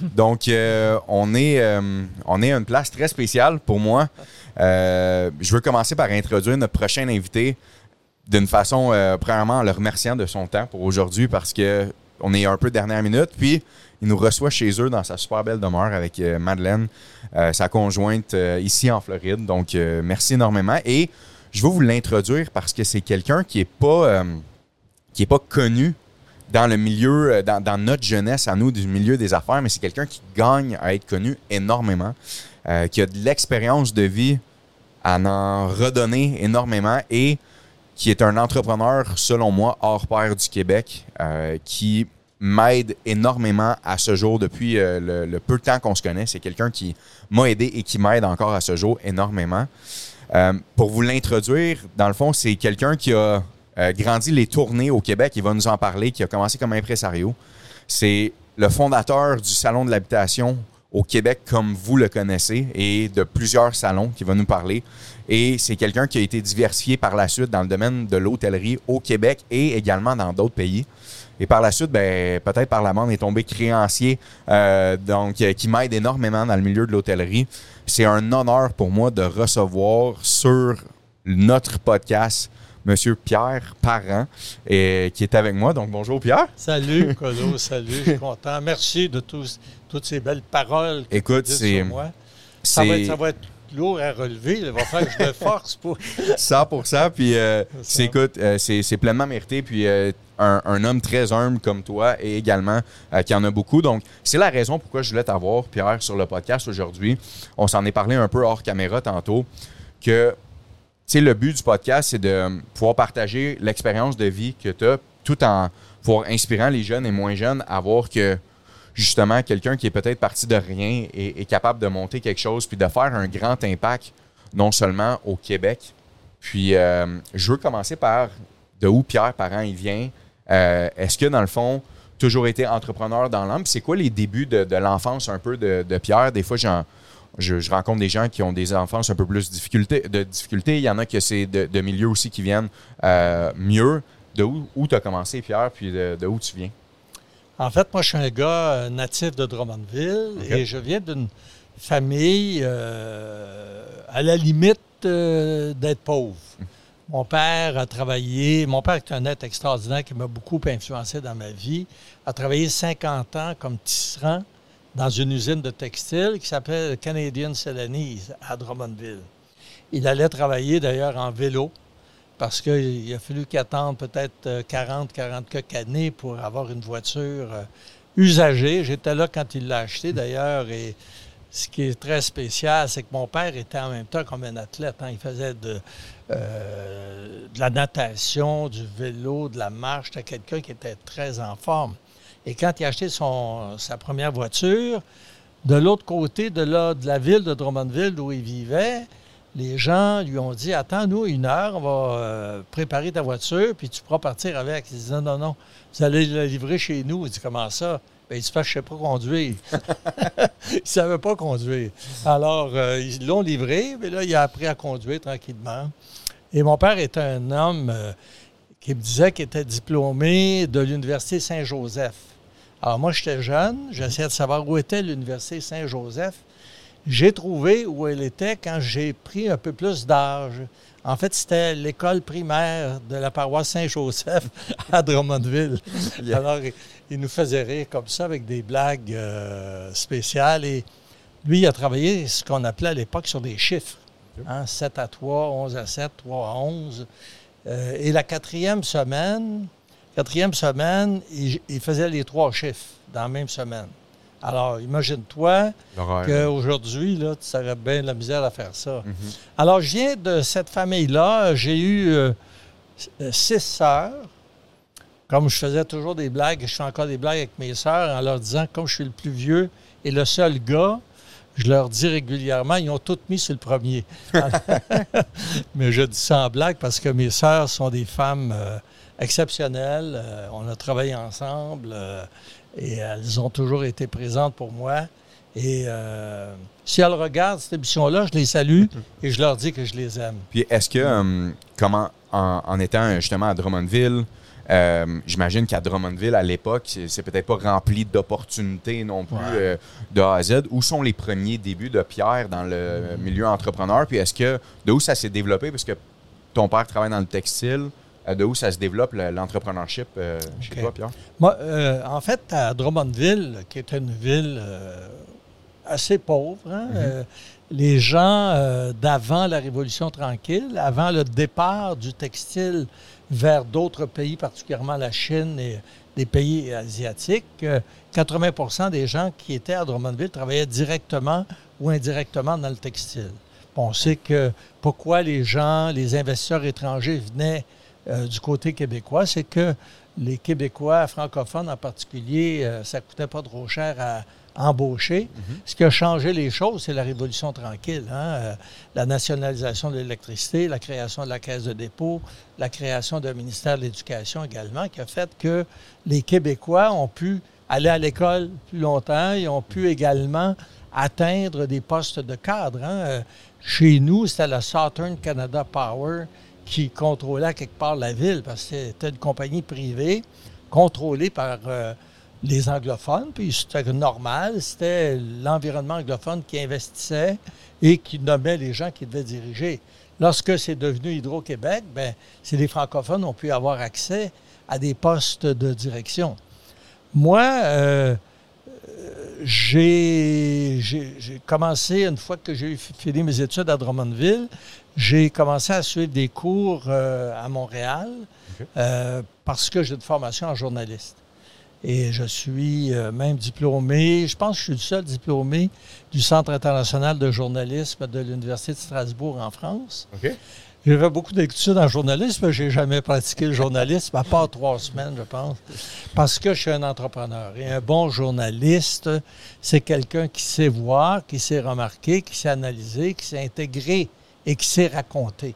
Donc, euh, on, est, euh, on est à une place très spéciale pour moi. Euh, je veux commencer par introduire notre prochain invité d'une façon, premièrement, en le remerciant de son temps pour aujourd'hui parce que on est un peu dernière minute. Puis, il nous reçoit chez eux dans sa super belle demeure avec Madeleine, sa conjointe, ici en Floride. Donc, merci énormément. Et je veux vous l'introduire parce que c'est quelqu'un qui est pas, qui est pas connu dans le milieu, euh, dans, notre jeunesse, à nous, du milieu des affaires, mais c'est quelqu'un qui gagne à être connu énormément, euh, qui a de l'expérience de vie à en redonner énormément et qui est un entrepreneur, selon moi, hors pair du Québec, euh, qui m'aide énormément à ce jour depuis le, le peu de temps qu'on se connaît. C'est quelqu'un qui m'a aidé et qui m'aide encore à ce jour énormément. Pour vous l'introduire, dans le fond, c'est quelqu'un qui a euh, grandi les tournées au Québec. Il va nous en parler, qui a commencé comme impresario. C'est le fondateur du Salon de l'habitation au Québec comme vous le connaissez et de plusieurs salons qui va nous parler. Et c'est quelqu'un qui a été diversifié par la suite dans le domaine de l'hôtellerie au Québec et également dans d'autres pays. Et par la suite, ben, peut-être par la bande est tombé créancier, euh, donc euh, qui m'aide énormément dans le milieu de l'hôtellerie. C'est un honneur pour moi de recevoir sur notre podcast Monsieur Pierre Parent, et, qui est avec moi. Donc bonjour Pierre. Salut, Colo, salut, je suis content. Merci de tous, toutes ces belles paroles que Écoute, tu sur moi. Ça va, être, C'est ça va être lourd à relever. Il va falloir que je me force pour... 100 Puis euh, C'est écoute, euh, c'est pleinement mérité. Puis euh, un, un homme très humble comme toi et également euh, qui en a beaucoup. Donc c'est la raison pourquoi je voulais t'avoir, Pierre, sur le podcast aujourd'hui. On s'en est parlé un peu hors caméra tantôt. Que sais, le but du podcast, c'est de euh, pouvoir partager l'expérience de vie que tu as tout en pouvoir inspirant les jeunes et moins jeunes à voir que justement quelqu'un qui est peut-être parti de rien est, capable de monter quelque chose puis de faire un grand impact non seulement au Québec. Puis euh, je veux commencer par de où Pierre Parent il vient. Euh, Est-ce que dans le fond, toujours été entrepreneur dans l'âme? C'est quoi les débuts de, l'enfance un peu de, de Pierre? Des fois, j'en- je, je rencontre des gens qui ont des enfances un peu plus difficulté, de difficultés. Il y en a que c'est de, de milieux aussi qui viennent euh, mieux. De où, où tu as commencé, Pierre, puis de, de où tu viens? En fait, moi, je suis un gars euh, natif de Drummondville et je viens d'une famille euh, à la limite euh, d'être pauvre. Mon père a travaillé, mon père est un être extraordinaire qui m'a beaucoup influencé dans ma vie, a travaillé 50 ans comme tisserand dans une usine de textile qui s'appelle Canadian Celanese à Drummondville. Il allait travailler d'ailleurs en vélo parce qu'il a fallu qu'il attende peut-être 40, 40 quelques années pour avoir une voiture euh, usagée. J'étais là quand il l'a acheté d'ailleurs et ce qui est très spécial, c'est que mon père était en même temps comme un athlète. hein. Il faisait de, euh, de la natation, du vélo, de la marche. C'était quelqu'un qui était très en forme. Et quand il a acheté son, sa première voiture, de l'autre côté de, là, de la ville de Drummondville où il vivait, les gens lui ont dit Attends-nous une heure, on va euh, préparer ta voiture, puis tu pourras partir avec. Il dit Non, non, non, vous allez la livrer chez nous. Il dit Comment ça? Ben, Il Parce que je ne sais pas conduire. il ne savait pas conduire. Alors, euh, ils l'ont livré, mais là, il a appris à conduire tranquillement. Et mon père était un homme euh, qui me disait qu'il était diplômé de l'Université Saint-Joseph. Alors, moi, j'étais jeune, j'essayais de savoir où était l'Université Saint-Joseph. J'ai trouvé où elle était quand j'ai pris un peu plus d'âge. En fait, c'était l'école primaire de la paroisse Saint-Joseph à Drummondville. Yeah. Alors, il, il nous faisait rire comme ça avec des blagues euh, spéciales. Et lui, il a travaillé ce qu'on appelait à l'époque sur des chiffres. Hein, 7 à 3, 11 à 7, 3 à 11. Euh, et la quatrième semaine, quatrième semaine, il, il faisait les trois chiffres dans la même semaine. Alors, imagine-toi qu'aujourd'hui, là, tu aurais bien de la misère à faire ça. Mhm. Alors, je viens de cette famille-là. J'ai eu euh, six sœurs. Comme je faisais toujours des blagues, je fais encore des blagues avec mes sœurs en leur disant, comme je suis le plus vieux et le seul gars, je leur dis régulièrement, ils ont toutes mis sur le premier. Mais je dis ça en blague parce que mes sœurs sont des femmes euh, exceptionnelles. Euh, on a travaillé ensemble euh, et elles ont toujours été présentes pour moi. Et euh, si elles regardent cette émission-là, je les salue et je leur dis que je les aime. Puis est-ce que, comment, en, en étant justement à Drummondville, Euh, J'imagine qu'à Drummondville, à l'époque, c'est c'est peut-être pas rempli d'opportunités non plus Ouais. euh, de A à Z. Où sont les premiers débuts de Pierre dans le milieu entrepreneur? Puis est-ce que, de où ça s'est développé? Parce que ton père travaille dans le textile. Euh, de où ça se développe le- l'entrepreneurship euh, chez toi, Pierre? Moi, euh, en fait, à Drummondville, qui est une ville euh, assez pauvre, hein, euh, les gens d'avant la Révolution tranquille, avant le départ du textile vers d'autres pays, particulièrement la Chine et des pays asiatiques, euh, 80% des gens qui étaient à Drummondville travaillaient directement ou indirectement dans le textile. Bon, on sait que pourquoi les gens, les investisseurs étrangers venaient euh, du côté québécois, c'est que les Québécois francophones en particulier, euh, ça coûtait pas trop cher à embaucher. Ce qui a changé les choses, c'est la Révolution tranquille. hein, euh, la nationalisation de l'électricité, la création de la Caisse de dépôt, la création d'un ministère de l'Éducation également, qui a fait que les Québécois ont pu aller à l'école plus longtemps. Ils ont pu également atteindre des postes de cadre. hein. Euh, Chez nous, c'était la Southern Canada Power qui contrôlait quelque part la ville parce que c'était une compagnie privée contrôlée par euh, les anglophones. Puis c'était normal, c'était l'environnement anglophone qui investissait et qui nommait les gens qui devaient diriger. Lorsque c'est devenu Hydro-Québec, ben, c'est les francophones ont pu avoir accès à des postes de direction. Moi, euh, j'ai commencé, une fois que j'ai fini mes études à Drummondville, j'ai commencé à suivre des cours euh, à Montréal euh, parce que j'ai une formation en journaliste. Et je suis euh, même diplômé, je pense que je suis le seul diplômé du Centre international de journalisme de l'Université de Strasbourg en France. OK. J'ai fait beaucoup d'études en journalisme, mais je n'ai jamais pratiqué le journalisme, à part trois semaines, je pense, parce que je suis un entrepreneur. Et un bon journaliste, c'est quelqu'un qui sait voir, qui sait remarquer, qui sait analyser, qui sait intégrer et qui sait raconter.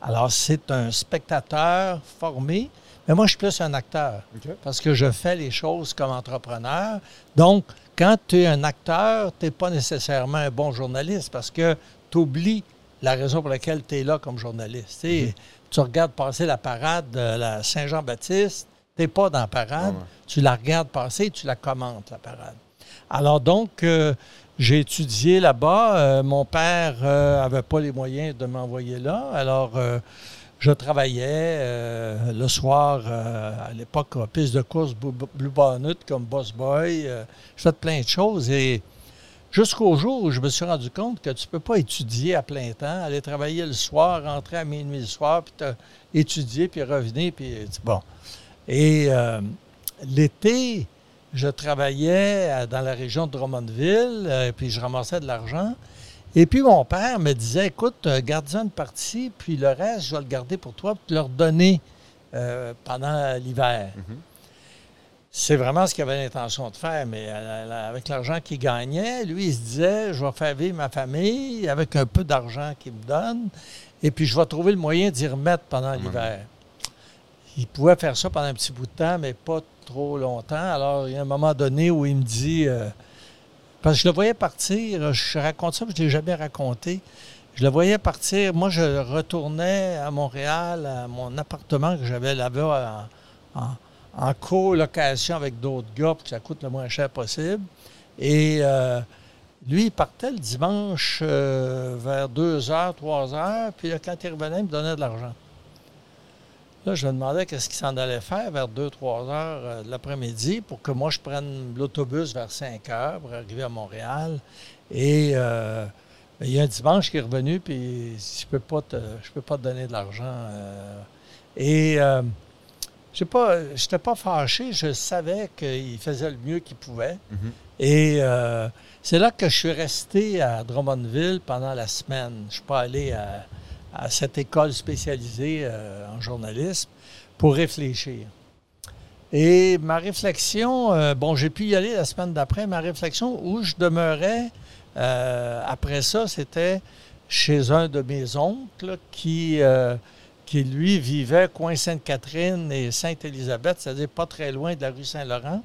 Alors, c'est un spectateur formé, mais moi, je suis plus un acteur parce que je fais les choses comme entrepreneur. Donc, quand tu es un acteur, tu n'es pas nécessairement un bon journaliste parce que tu oublies la raison pour laquelle tu es là comme journaliste. Tu Tu regardes passer la parade de la Saint-Jean-Baptiste, tu n'es pas dans la parade, ouais. tu la regardes passer et tu la commentes, la parade. Alors donc, euh, j'ai étudié là-bas. Euh, mon père n'avait pas les moyens de m'envoyer là. Alors, euh, je travaillais euh, le soir, euh, à l'époque, piste de course Blue Bonnet comme boss boy. Euh, je faisais plein de choses et jusqu'au jour où je me suis rendu compte que tu ne peux pas étudier à plein temps, aller travailler le soir, rentrer à minuit le soir, puis étudier, puis revenir, puis bon. Et euh, l'été, je travaillais à- dans la région de Drummondville, euh, puis je ramassais de l'argent. Et puis mon père me disait, écoute, euh, garde-en une partie, puis le reste, je vais le garder pour toi, puis te le redonner euh, pendant l'hiver. Mhm. C'est vraiment ce qu'il avait l'intention de faire, mais euh, avec l'argent qu'il gagnait, lui, il se disait, je vais faire vivre ma famille avec un peu d'argent qu'il me donne, et puis je vais trouver le moyen d'y remettre pendant l'hiver. Il pouvait faire ça pendant un petit bout de temps, mais pas trop longtemps. Alors, il y a un moment donné où il me dit, euh, parce que je le voyais partir, je raconte ça, mais je ne l'ai jamais raconté. Je le voyais partir. Moi, je retournais à Montréal, à mon appartement que j'avais là-bas en, colocation avec d'autres gars pour que ça coûte le moins cher possible. Et euh, lui, il partait le dimanche euh, vers 2 h, 3 h, puis quand il revenait, il me donnait de l'argent. Là, je me demandais qu'est-ce qu'il s'en allait faire vers 2-3 heures euh, de l'après-midi pour que moi, je prenne l'autobus vers 5 heures pour arriver à Montréal. Et euh, il y a un dimanche qui est revenu, puis je peux pas te, je peux pas te donner de l'argent. euh. et euh, je n'étais pas fâché, je savais qu'il faisait le mieux qu'il pouvait. Mhm. Et c'est là que je suis resté à Drummondville pendant la semaine. Je ne suis pas allé à, à cette école spécialisée euh, en journalisme pour réfléchir. Et ma réflexion, euh, bon, j'ai pu y aller la semaine d'après, ma réflexion où je demeurais euh, après ça, c'était chez un de mes oncles qui, qui lui, vivait coin Sainte-Catherine et Sainte-Élisabeth, c'est-à-dire pas très loin de la rue Saint-Laurent.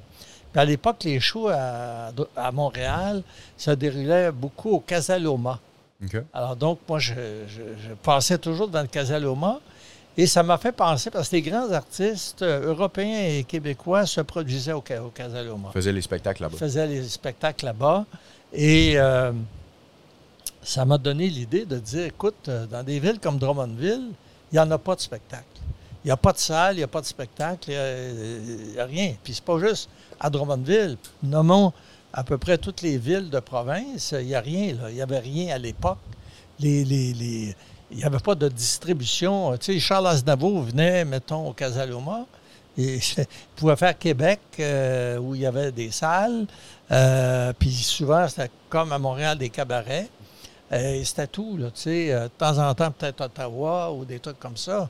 À l'époque, les shows à, à Montréal se déroulaient beaucoup au Casaloma. Alors donc, moi, je, je- je passais toujours devant le Casaloma Et ça m'a fait penser, parce que les grands artistes euh, européens et québécois se produisaient au, au Casaloma. Faisait les spectacles là-bas. faisait les spectacles là-bas. Et euh, ça m'a donné l'idée de dire, écoute, euh, dans des villes comme Drummondville, il n'y en a pas de spectacle. Il n'y a pas de salle, il n'y a pas de spectacle, il n'y a, rien. Puis c'est pas juste à Drummondville. Nommons à peu près toutes les villes de province, il n'y a rien. Il n'y avait rien à l'époque. Il n'y avait pas de distribution. Tu sais, Charles Aznavour venait, mettons, au Casaloma. Il pouvait faire Québec, euh, où il y avait des salles. Euh, puis souvent, c'était comme à Montréal, des cabarets. Et c'était tout, tu sais. Euh, de temps en temps, peut-être Ottawa ou des trucs comme ça.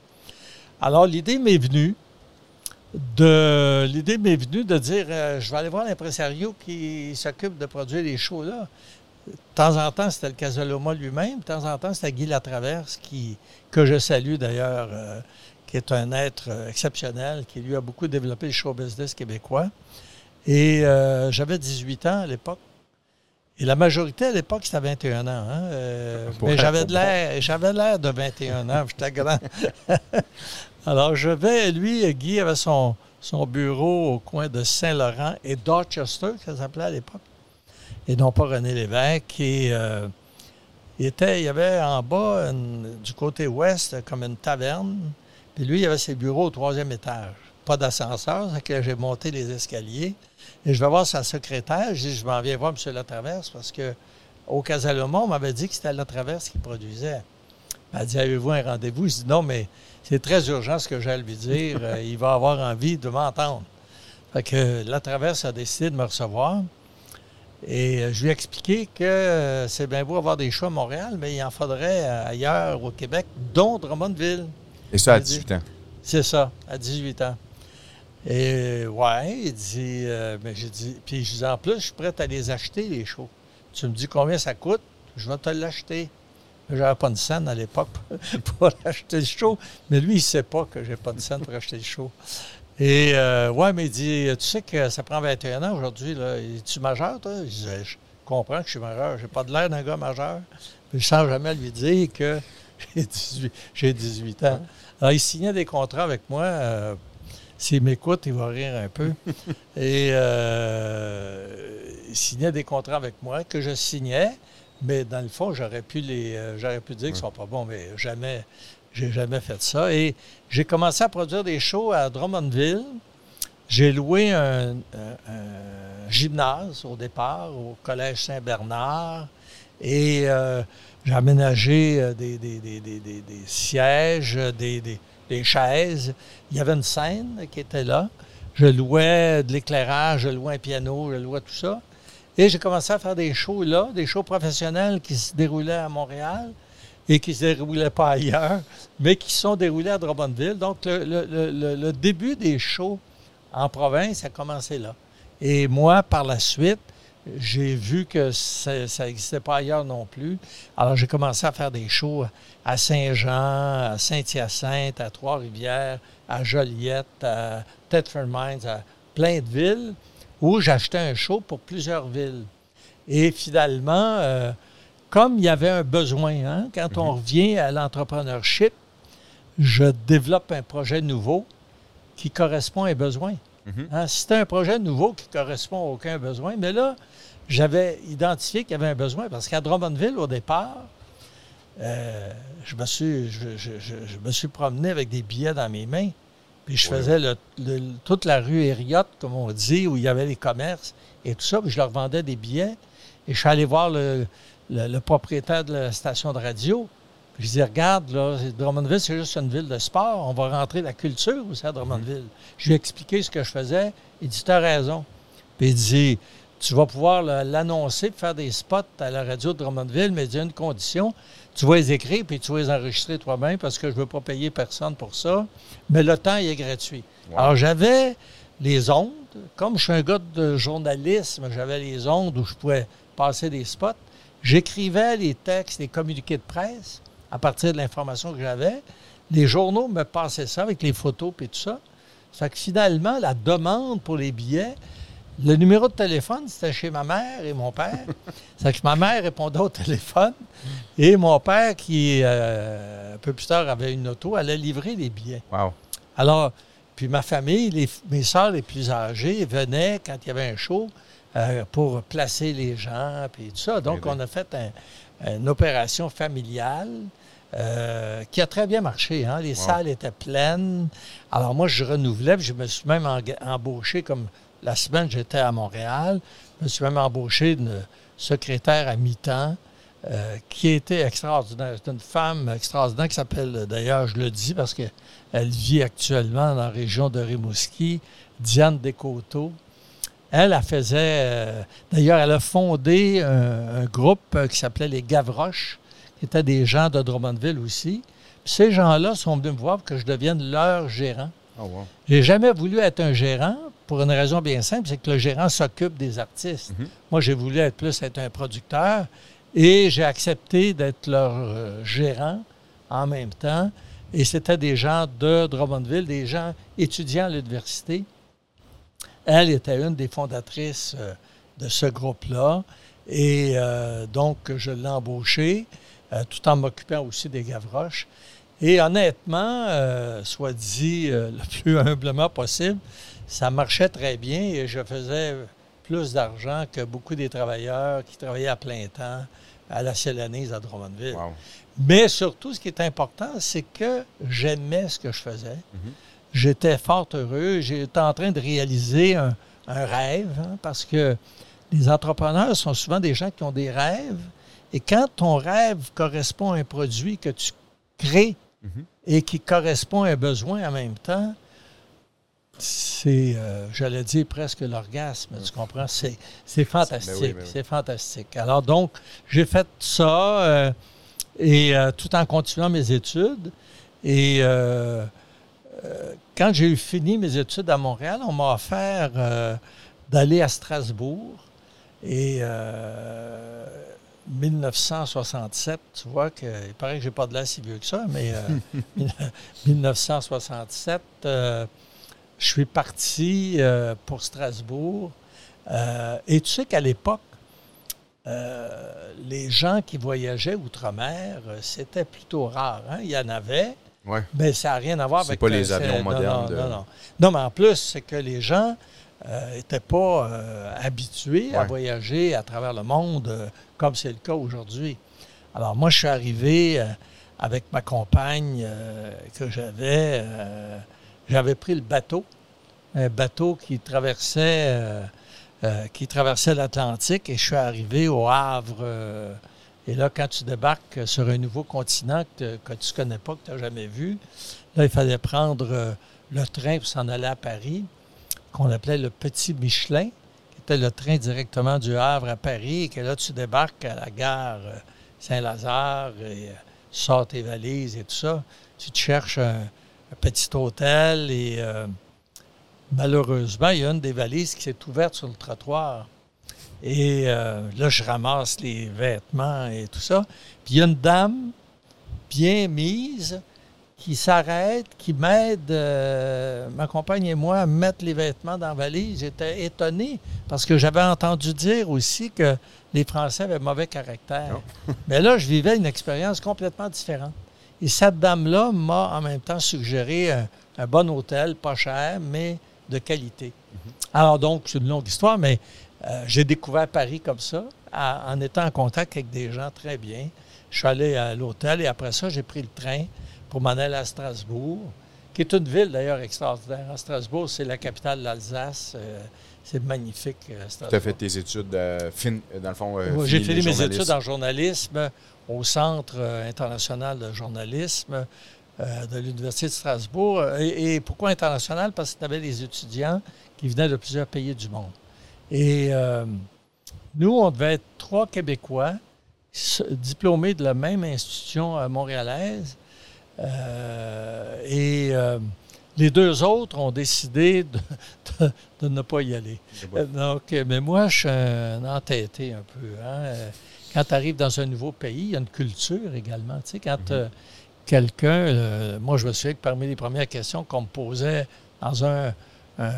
Alors, l'idée m'est venue de l'idée m'est venue de dire euh, je vais aller voir l'impresario qui s'occupe de produire les shows là. De temps en temps, c'était le Casaloma lui-même. De temps en temps, c'était Guy Latraverse, qui, que je salue d'ailleurs, euh, qui est un être euh, exceptionnel, qui lui a beaucoup développé le show business québécois. Et euh, j'avais 18 ans à l'époque. Et la majorité à l'époque, c'était 21 ans. hein, euh, Pour mais j'avais de l'air, j'avais l'air de 21 ans, j'étais grand. Alors, je vais, lui, Guy avait son, bureau au coin de Saint-Laurent et Dorchester, ça s'appelait à l'époque, et non pas René Lévesque. Et euh, il, était, y avait en bas, du côté ouest, comme une taverne. Puis lui, il avait ses bureaux au troisième étage. Pas d'ascenseur, c'est j'ai monté les escaliers. Et je vais voir sa secrétaire. Je dis, je m'en viens voir M. Latraverse parce que au Casaloma, on m'avait dit que c'était Latraverse qui produisait. Elle dit, avez-vous un rendez-vous? Je dis, non, mais c'est très urgent ce que j'ai à lui dire. Euh, il va avoir envie de m'entendre. Fait que Latraverse a décidé de me recevoir. Et euh, je lui ai expliqué que euh, c'est bien beau avoir des shows à Montréal, mais il en faudrait euh, ailleurs au Québec, dont Drummondville. Et ça à J'ai dit- 18 ans. C'est ça, à 18 ans. Et ouais, il dit, euh, mais j'ai dit, puis je dis en plus, je suis prêt à les acheter, les shows. Tu me dis combien ça coûte, je vais te l'acheter. J'avais pas de scène à l'époque pour acheter le show, mais lui, il sait pas que j'ai pas de scène pour acheter le show. Et euh, ouais, mais il dit, tu sais que ça prend 21 ans aujourd'hui, là. Es-tu majeur, toi? Je comprends que je suis majeur, j'ai pas de l'air d'un gars majeur. Mais je sens jamais lui dire que j'ai 18, j'ai 18 ans. Alors, il signait des contrats avec moi. euh, S'il m'écoute, il va rire un peu. Et euh, il signait des contrats avec moi que je signais, mais dans le fond, j'aurais pu les, euh, j'aurais pu dire qu'ils sont pas bons, mais jamais, j'ai jamais fait ça. Et j'ai commencé à produire des shows à Drummondville. J'ai loué un, un- un gymnase au départ, au Collège Saint-Bernard. Et euh, j'ai aménagé euh, des, des- des- des- des- des sièges, des chaises. Il y avait une scène qui était là. Je louais de l'éclairage, je louais un piano, je louais tout ça. Et j'ai commencé à faire des shows là, des shows professionnels qui se déroulaient à Montréal et qui ne se déroulaient pas ailleurs, mais qui sont déroulés à Drummondville. Donc, le début des shows en province a commencé là. Et moi, par la suite, j'ai vu que ça n'existait pas ailleurs non plus. Alors, j'ai commencé à faire des shows à Saint-Jean, à Saint-Hyacinthe, à Trois-Rivières, à Joliette, à Thetford Mines, à plein de villes où j'achetais un show pour plusieurs villes. Et finalement, euh, comme il y avait un besoin, hein, quand on revient à l'entrepreneurship, je développe un projet nouveau qui correspond à un besoin. Mhm. Hein, C'était un projet nouveau qui ne correspond à aucun besoin, mais là, j'avais identifié qu'il y avait un besoin parce qu'à Drummondville, au départ, euh, je, me suis, je, je- je- je me suis promené avec des billets dans mes mains. Puis je faisais le- le- toute la rue Hériote, comme on dit, où il y avait les commerces et tout ça. Puis je leur vendais des billets. Et je suis allé voir le, propriétaire de la station de radio. Puis je dis, regarde, là, Drummondville, c'est juste une ville de sport. On va rentrer la culture aussi à Drummondville. Je lui ai expliqué ce que je faisais. Il dit, tu as raison. Puis il dit, tu vas pouvoir l'annoncer, faire des spots à la radio de Drummondville, mais il y a une condition. Tu vas les écrire, puis tu vas les enregistrer toi-même parce que je ne veux pas payer personne pour ça. Mais le temps, il est gratuit. Wow. Alors, j'avais les ondes. Comme je suis un gars de journalisme, j'avais les ondes où je pouvais passer des spots. J'écrivais les textes, les communiqués de presse à partir de l'information que j'avais. Les journaux me passaient ça avec les photos et tout ça. Ça fait que finalement, la demande pour les billets Le numéro de téléphone, c'était chez ma mère et mon père. C'est que ma mère répondait au téléphone et mon père, qui euh, un peu plus tard avait une auto, allait livrer les billets. Wow. Alors, puis ma famille, les- mes soeurs les plus âgées venaient quand il y avait un show euh, pour placer les gens, puis tout ça. Donc, on a fait un- une opération familiale euh, qui a très bien marché. hein. Les salles étaient pleines. Alors, moi, je renouvelais, puis je me suis même embauché, comme la semaine, j'étais à Montréal, je me suis même embauché une secrétaire à mi-temps. euh, qui était extraordinaire. C'est une femme extraordinaire qui s'appelle, d'ailleurs, je le dis parce qu'elle vit actuellement dans la région de Rimouski, Diane Descoteaux. Elle, elle faisait. euh, D'ailleurs, elle a fondé un, un groupe euh, qui s'appelait les Gavroches, qui étaient des gens de Drummondville aussi. Puis ces gens-là sont venus me voir pour que je devienne leur gérant. Oh, wow. J'ai jamais voulu être un gérant pour une raison bien simple, c'est que le gérant s'occupe des artistes. Mhm. Moi, j'ai voulu être plus être un producteur et j'ai accepté d'être leur euh, gérant en même temps. Et c'était des gens de Drummondville, des gens étudiants à l'université. Elle était une des fondatrices euh, de ce groupe-là. Et euh, donc, je l'ai embauchée, tout en m'occupant aussi des Gavroches. Et honnêtement, soit dit le plus humblement possible, ça marchait très bien et je faisais plus d'argent que beaucoup des travailleurs qui travaillaient à plein temps à la Célanise à Drummondville. Wow. Mais surtout, ce qui est important, c'est que j'aimais ce que je faisais. Mhm. J'étais fort heureux. J'étais en train de réaliser un, un rêve, hein, parce que les entrepreneurs sont souvent des gens qui ont des rêves. Et quand ton rêve correspond à un produit que tu crées Mhm. et qui correspond à un besoin en même temps, c'est, euh, j'allais dire presque l'orgasme, tu comprends? C'est, c'est fantastique, Ben oui, ben oui. c'est fantastique. Alors donc, j'ai fait ça euh, et euh, tout en continuant mes études. Et euh, quand j'ai eu fini mes études à Montréal, on m'a offert d'aller à Strasbourg. Et euh, 1967, tu vois que il paraît que j'ai pas de l'air si vieux que ça, mais euh, 1967, euh, je suis parti euh, pour Strasbourg. Euh, et tu sais qu'à l'époque, euh, les gens qui voyageaient outre-mer, c'était plutôt rare. hein. Il y en avait, Ouais. mais ça n'a rien à voir avec... pas les avions modernes Non, de- non, non. Non, mais en plus, c'est que les gens n'étaient pas habitués à voyager à travers le monde comme c'est le cas aujourd'hui. Alors moi, je suis arrivé avec ma compagne que j'avais. J'avais pris le bateau, un bateau qui traversait, euh, euh, qui traversait l'Atlantique et je suis arrivé au Havre. euh, et là, quand tu débarques sur un nouveau continent que, tu ne connais pas, que tu n'as jamais vu, là, il fallait prendre le train pour s'en aller à Paris, qu'on appelait le Petit Michelin, qui était le train directement du Havre à Paris, et que là, tu débarques à la gare Saint-Lazare et sors tes valises et tout ça. Tu te cherches un petit hôtel et euh, malheureusement, il y a une des valises qui s'est ouverte sur le trottoir. Et euh, là, je ramasse les vêtements et tout ça. Puis il y a une dame bien mise qui s'arrête, qui m'aide, euh, ma compagne et moi, à mettre les vêtements dans la valise. J'étais étonné parce que j'avais entendu dire aussi que les Français avaient mauvais caractère. Mais là, je vivais une expérience complètement différente. Et cette dame-là m'a en même temps suggéré un, un bon hôtel, pas cher, mais de qualité. Alors donc, c'est une longue histoire, mais euh, j'ai découvert Paris comme ça, à- en étant en contact avec des gens très bien. Je suis allé à l'hôtel et après ça, j'ai pris le train pour m'en aller à Strasbourg, qui est une ville d'ailleurs extraordinaire. À Strasbourg, c'est la capitale de l'Alsace. euh, c'est magnifique, euh, Tu as fait tes études, euh, fin- dans le fond. euh, J'ai fini mes études en journalisme au Centre euh, international de journalisme euh, de l'Université de Strasbourg. Et, et pourquoi international? Parce que tu avais des étudiants qui venaient de plusieurs pays du monde. Et euh, nous, on devait être trois Québécois diplômés de la même institution euh, montréalaise. Euh, et euh, les deux autres ont décidé de, de- de ne pas y aller. Euh, Donc, mais moi, je suis un entêté un peu. hein. Euh, Quand tu arrives dans un nouveau pays, il y a une culture également. Tu sais, quand euh, quelqu'un, euh, moi, je me souviens que parmi les premières questions qu'on me posait dans un, un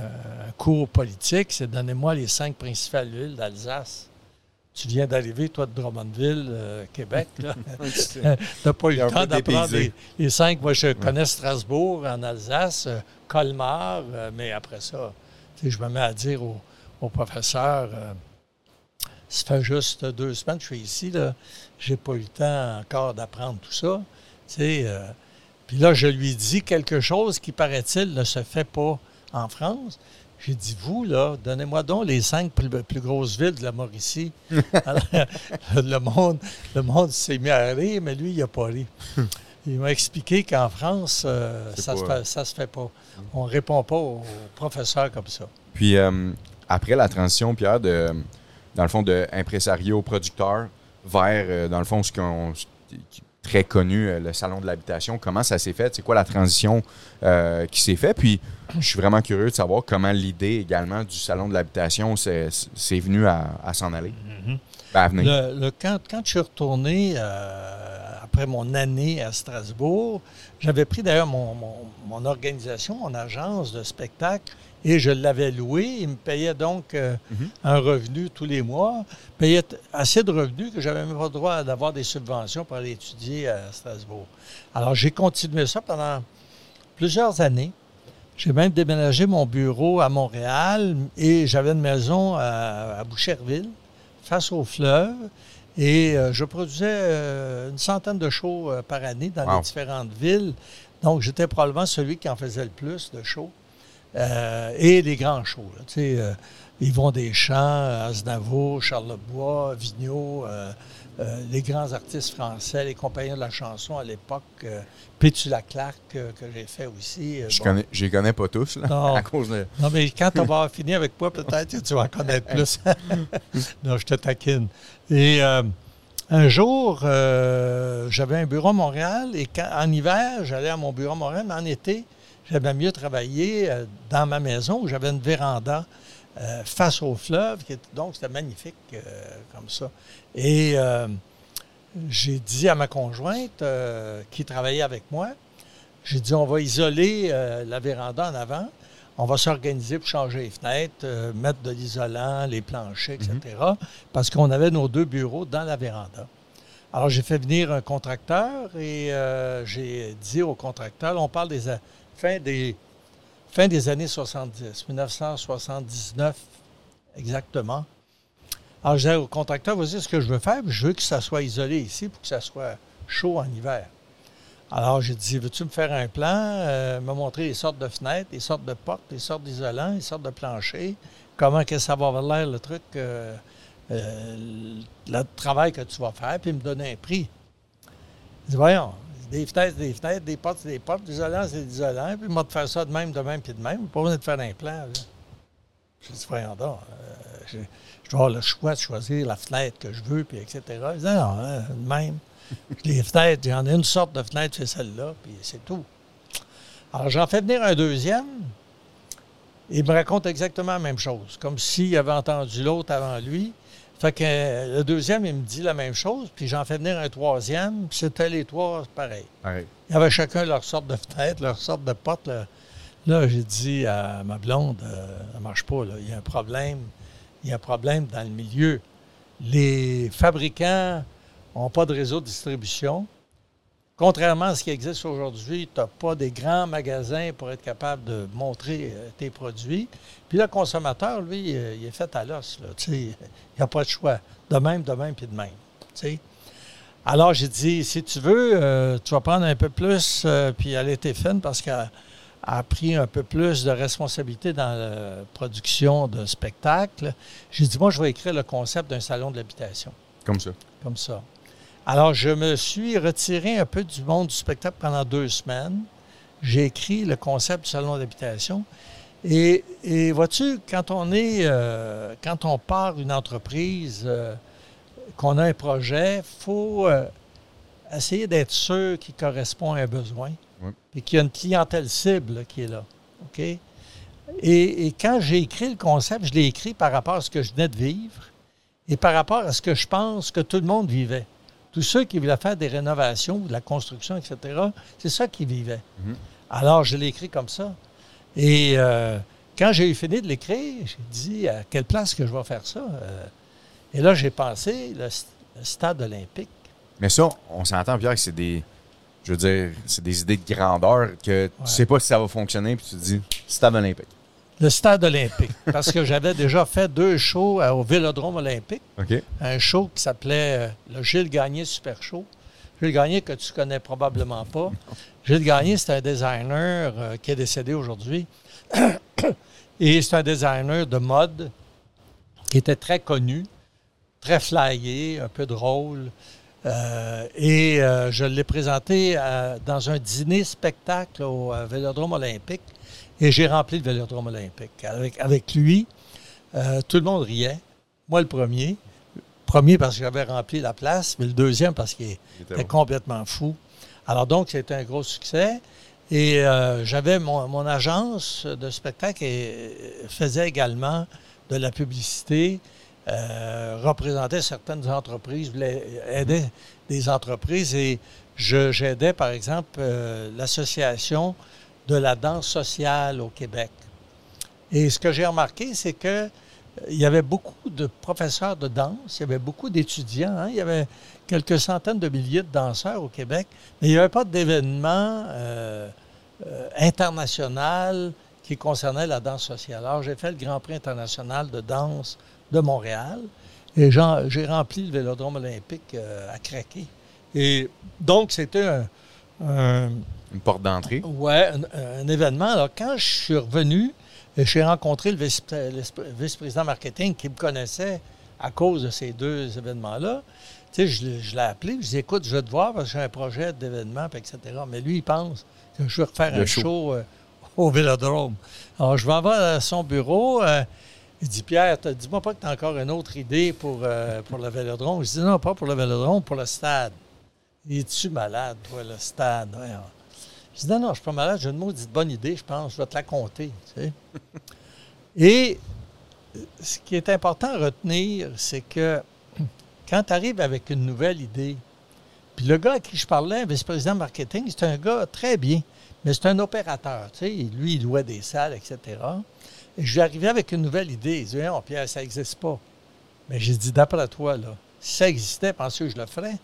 cours politique, c'est donnez-moi les cinq principales villes d'Alsace. Tu viens d'arriver, toi, de Drummondville, euh, Québec. Tu n'as pas eu le temps d'apprendre les, cinq. Moi, je connais Strasbourg en Alsace, euh, Colmar, euh, mais après ça, je me mets à dire au, au professeur ça fait juste deux semaines que je suis ici. Je n'ai pas eu le temps encore d'apprendre tout ça. Puis là, je lui dis quelque chose qui, paraît-il, ne se fait pas en France. J'ai dit, vous, là, donnez-moi donc les cinq plus, grosses villes de la Mauricie. le monde, le monde s'est mis à rire, mais lui, il n'a pas ri. Il m'a expliqué qu'en France, euh, ça ne se, se, fait pas. On ne répond pas aux professeurs comme ça. Puis, euh, après la transition, Pierre, de, dans le fond, de impresario producteur vers, euh, dans le fond, ce qu'on très connu, euh, le salon de l'habitation. Comment ça s'est fait? C'est quoi la transition euh, qui s'est faite? Puis, je suis vraiment curieux de savoir comment l'idée également du salon de l'habitation s'est venue à, s'en aller. Mm-hmm. Ben, le, quand, quand, je suis retourné après mon année à Strasbourg, j'avais pris d'ailleurs mon, mon, organisation, mon agence de spectacle et je l'avais loué. Il me payait donc euh, mhm. un revenu tous les mois. Il payait assez de revenus que j'avais même pas le droit d'avoir des subventions pour aller étudier à Strasbourg. Alors, j'ai continué ça pendant plusieurs années. J'ai même déménagé mon bureau à Montréal et j'avais une maison à, Boucherville, face au fleuve. Et euh, je produisais euh, une centaine de shows par année dans les différentes villes. Donc, j'étais probablement celui qui en faisait le plus de shows. Euh, et les grands shows. Là, euh, Yvon Deschamps, Aznavour, Charles Lebois, Vigneault, euh, euh, les grands artistes français, les compagnons de la chanson à l'époque, Pétula Clark que j'ai fait aussi. je ne les connais pas tous, là, non. à cause de... Non, mais quand on va finir avec moi, peut-être que tu vas en connaître plus. non, je te taquine. Et un jour, j'avais un bureau à Montréal et en hiver, j'allais à mon bureau à Montréal, mais en été, J'aimais mieux travailler euh, dans ma maison où j'avais une véranda euh, face au fleuve. donc, c'était magnifique euh, comme ça. Et j'ai dit à ma conjointe qui travaillait avec moi, j'ai dit, on va isoler la véranda en avant. On va s'organiser pour changer les fenêtres, mettre de l'isolant, les planchers, etc. Mm-hmm. Parce qu'on avait nos deux bureaux dans la véranda. Alors, j'ai fait venir un contracteur et j'ai dit au contracteur, on parle des, fin des, fin des années 70, 1979 exactement. Alors, je disais au contracteur, voici ce que je veux faire, je veux que ça soit isolé ici pour que ça soit chaud en hiver. Alors, j'ai dit, veux-tu me faire un plan, euh, me montrer les sortes de fenêtres, les sortes de portes, les sortes d'isolants, les sortes de planchers, comment que ça va avoir l'air, le truc, euh, euh, le travail que tu vas faire, puis me donner un prix. Je dis, voyons, des fenêtres, des fenêtres, des portes, des portes, des isolants, c'est des isolants. Puis moi, de faire ça de même, de même, puis de même. Pas besoin de faire un plan. Je dis, voyons donc. Euh, je, je, dois avoir le choix de choisir la fenêtre que je veux, puis etc. Je dis, non, hein, de même. les fenêtres, j'en ai une sorte de fenêtre, c'est celle-là, puis c'est tout. Alors, j'en fais venir un deuxième. Il me raconte exactement la même chose, comme s'il avait entendu l'autre avant lui. Fait que euh, le deuxième, il me dit la même chose, puis j'en fais venir un troisième, puis c'était les trois pareil. Il y avait chacun leur sorte de fenêtre, leur sorte de porte. Là, j'ai dit à ma blonde, euh, ça ne marche pas, là. il y a un problème. Il y a un problème dans le milieu. Les fabricants n'ont pas de réseau de distribution. Contrairement à ce qui existe aujourd'hui, tu n'as pas des grands magasins pour être capable de montrer euh, tes produits. Puis le consommateur, lui, euh, il est fait à l'os. Il n'y a pas de choix. De même, de même, puis de même. Alors, j'ai dit, si tu veux, euh, tu vas prendre un peu plus, puis elle était fine parce qu'elle a pris un peu plus de responsabilité dans la production de spectacles. J'ai dit, moi, je vais écrire le concept d'un salon de l'habitation. Comme ça. Comme ça. Alors, je me suis retiré un peu du monde du spectacle pendant deux semaines. J'ai écrit le concept du salon d'habitation. Et, vois-tu, quand on est, euh, quand on part une entreprise, euh, qu'on a un projet, il faut euh, essayer d'être sûr qu'il correspond à un besoin et qu'il y a une clientèle cible qui est là. OK? Et, et quand j'ai écrit le concept, je l'ai écrit par rapport à ce que je venais de vivre et par rapport à ce que je pense que tout le monde vivait. Tous ceux qui voulaient faire des rénovations, de la construction, etc., c'est ça qu'ils vivaient. Mhm. Alors, je l'ai écrit comme ça. Et euh, quand j'ai eu fini de l'écrire, j'ai dit à quelle place que je vais faire ça. Euh, et là, j'ai pensé le, le stade olympique. Mais ça, on s'entend, Pierre, que c'est des. Je veux dire, c'est des idées de grandeur que tu sais pas si ça va fonctionner, puis tu te dis stade olympique. Le stade olympique. parce que j'avais déjà fait deux shows au Vélodrome olympique. Un show qui s'appelait euh, le Gilles Gagné Super Show. Gilles Gagné, que tu connais probablement pas. Gilles Gagné, c'est un designer euh, qui est décédé aujourd'hui. Et c'est un designer de mode qui était très connu, très flyé, un peu drôle. Euh, et euh, je l'ai présenté dans un dîner-spectacle au Vélodrome olympique. Et j'ai rempli le Vélodrome olympique. Avec, avec lui, euh, tout le monde riait. Moi, le premier. Premier parce que j'avais rempli la place, mais le deuxième parce qu'il Il était était bon. complètement fou. Alors donc, c'était un gros succès. Et euh, j'avais mon, mon agence de spectacle et euh, faisait également de la publicité, euh, représentait certaines entreprises, aider des entreprises et j'aidais par exemple euh, l'association de la danse sociale au Québec. Et ce que j'ai remarqué, c'est que euh, il y avait beaucoup de professeurs de danse, il y avait beaucoup d'étudiants, hein, il y avait quelques centaines de milliers de danseurs au Québec, mais il n'y avait pas d'événement euh, euh, international qui concernait la danse sociale. Alors, j'ai fait le Grand Prix international de danse de Montréal et j'ai rempli le Vélodrome olympique à craquer. Et donc, c'était un, Une porte d'entrée. Ouais, un, un événement. Alors, quand je suis revenu, euh, j'ai rencontré le vice- le vice-président marketing qui me connaissait à cause de ces deux événements-là. Tu sais, je, l'ai- je l'ai appelé, je lui ai dit, écoute, je vais te voir parce que j'ai un projet d'événement, etc. Mais lui, il pense que je vais refaire Le un show. show, euh, au Vélodrome. Alors, je m'en vais à son bureau. euh, il dit, Pierre, dis-moi pas que tu as encore une autre idée pour, euh, pour le Vélodrome. Je dis, non, pas pour le Vélodrome, pour le stade. Il Es-tu malade, toi, le stade? Je dis, non, non, je suis pas malade, j'ai une maudite bonne idée, je pense, je vais te la compter. Et ce qui est important à retenir, c'est que quand tu arrives avec une nouvelle idée, puis le gars à qui je parlais, vice-président marketing, c'est un gars très bien, mais c'est un opérateur. Tu sais, lui, il louait des salles, etc. Et je lui arrivais avec une nouvelle idée. Il dit, non, Pierre, ça n'existe pas. Mais j'ai dit, d'après toi, là, si ça existait, pensez que je le ferais?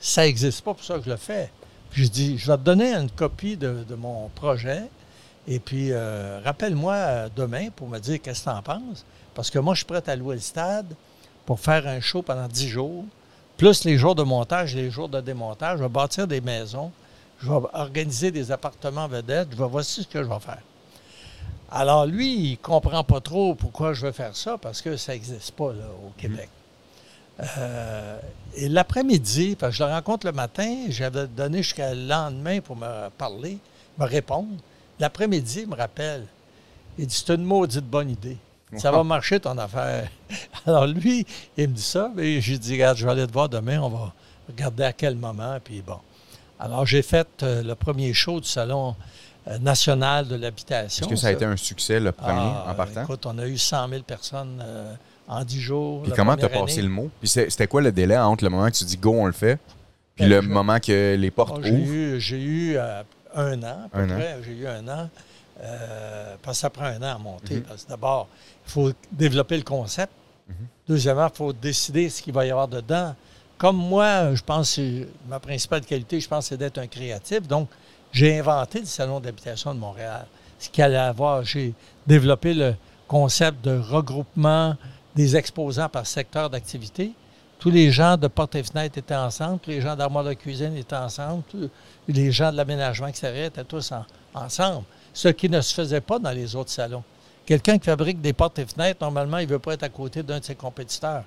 Ça n'existe pas pour ça que je le fais. Puis je dis, je vais te donner une copie de, mon projet. Et puis, euh, rappelle-moi euh, demain pour me dire qu'est-ce que tu en penses. Parce que moi, je suis prêt à louer le stade pour faire un show pendant 10 jours, plus les jours de montage et les jours de démontage. Je vais bâtir des maisons, je vais organiser des appartements vedettes. Je vais, voici ce que je vais faire. Alors, lui, il ne comprend pas trop pourquoi je veux faire ça, parce que ça n'existe pas au Québec. Euh, et l'après-midi, parce que je le rencontre le matin, j'avais donné jusqu'à le lendemain pour me parler, me répondre. L'après-midi, il me rappelle. Il dit C'est une maudite bonne idée. Ça va marcher ton affaire. Alors lui, il me dit ça, mais j'ai dit Regarde, je vais aller te voir demain, on va regarder à quel moment, puis bon. Alors j'ai fait euh, le premier show du Salon euh, national de l'habitation. Est-ce que ça a été un succès, le premier, Ah, en partant? Écoute, on a eu 100 000 personnes euh, en 10 jours. Puis comment t'as passé le mot? Puis c'était quoi le délai entre le moment que tu dis go, on le fait, puis Ben, le je- moment que les portes Ah, ouvrent? j'ai eu euh, un an, à peu Un près. J'ai eu un an. euh, parce que ça prend un an à monter. Mhm. Parce que d'abord, il faut développer le concept. Mhm. Deuxièmement, il faut décider ce qu'il va y avoir dedans. Comme moi, je pense que ma principale qualité, je pense, c'est d'être un créatif. Donc, j'ai inventé le salon d'habitation de Montréal. Ce qu'il allait avoir, j'ai développé le concept de regroupement des exposants par secteur d'activité. Tous les gens de porte et fenêtre étaient ensemble, tous les gens d'armoire de cuisine étaient ensemble, tous les gens de l'aménagement extérieur étaient tous en- ensemble. Ce qui ne se faisait pas dans les autres salons. Quelqu'un qui fabrique des portes et fenêtres, normalement, il ne veut pas être à côté d'un de ses compétiteurs.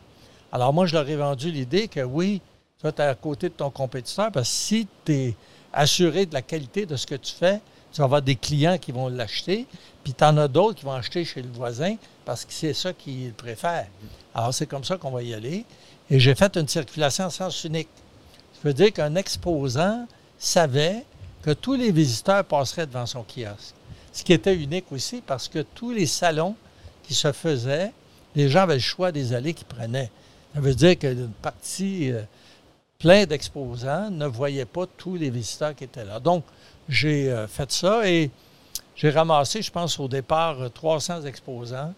Alors moi, je leur ai vendu l'idée que oui, tu vas être à côté de ton compétiteur parce que si tu es assuré de la qualité de ce que tu fais, tu vas avoir des clients qui vont l'acheter, puis tu en as d'autres qui vont acheter chez le voisin parce que c'est ça qu'ils préfèrent. Alors c'est comme ça qu'on va y aller. Et j'ai fait une circulation en sens unique. Ça veut dire qu'un exposant savait que tous les visiteurs passeraient devant son kiosque. Ce qui était unique aussi parce que tous les salons qui se faisaient, les gens avaient le choix des allées qu'ils prenaient. Ça veut dire qu'une partie euh, plein d'exposants ne voyait pas tous les visiteurs qui étaient là. Donc, j'ai euh, fait ça et J'ai ramassé, je pense, au départ, 300 exposants,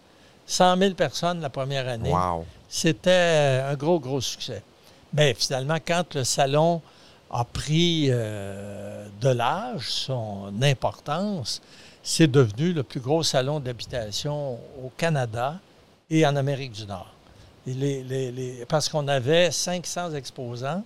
100 000 personnes la première année. Wow. C'était un gros, gros succès. Mais finalement, quand le salon a pris euh, de l'âge, son importance, c'est devenu le plus gros salon d'habitation au Canada et en Amérique du Nord. parce qu'on avait 500 exposants,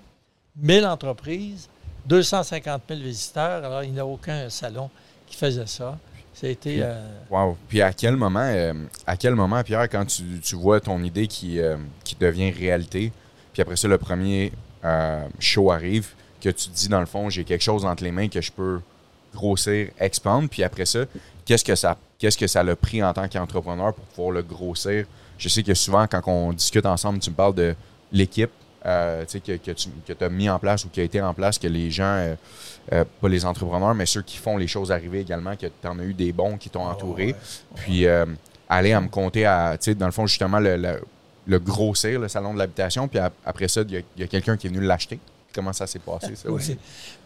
1000 entreprises, 250 000 visiteurs. Alors, il n'y a aucun salon qui faisait ça. C'était. Puis, euh, Puis à quel moment, euh, à quel moment, Pierre, quand tu, vois ton idée qui, qui devient réalité, puis après ça, le premier show arrive, que tu te dis, dans le fond, j'ai quelque chose entre les mains que je peux grossir, expandre. Puis après ça, qu'est-ce que ça qu'est-ce que ça l'a pris en tant qu'entrepreneur pour pouvoir le grossir? Je sais que souvent, quand on discute ensemble, tu me parles de l'équipe euh, que, que, tu as mis en place ou qui a été en place, que les gens, euh, euh, pas les entrepreneurs, mais ceux qui font les choses arriver également, que tu en as eu des bons qui t'ont entouré. Puis aller à me compter à, dans le fond, justement, le, le, grossir, le salon de l'habitation. Puis après ça, il y a quelqu'un qui est venu l'acheter comment ça s'est passé, ça aussi?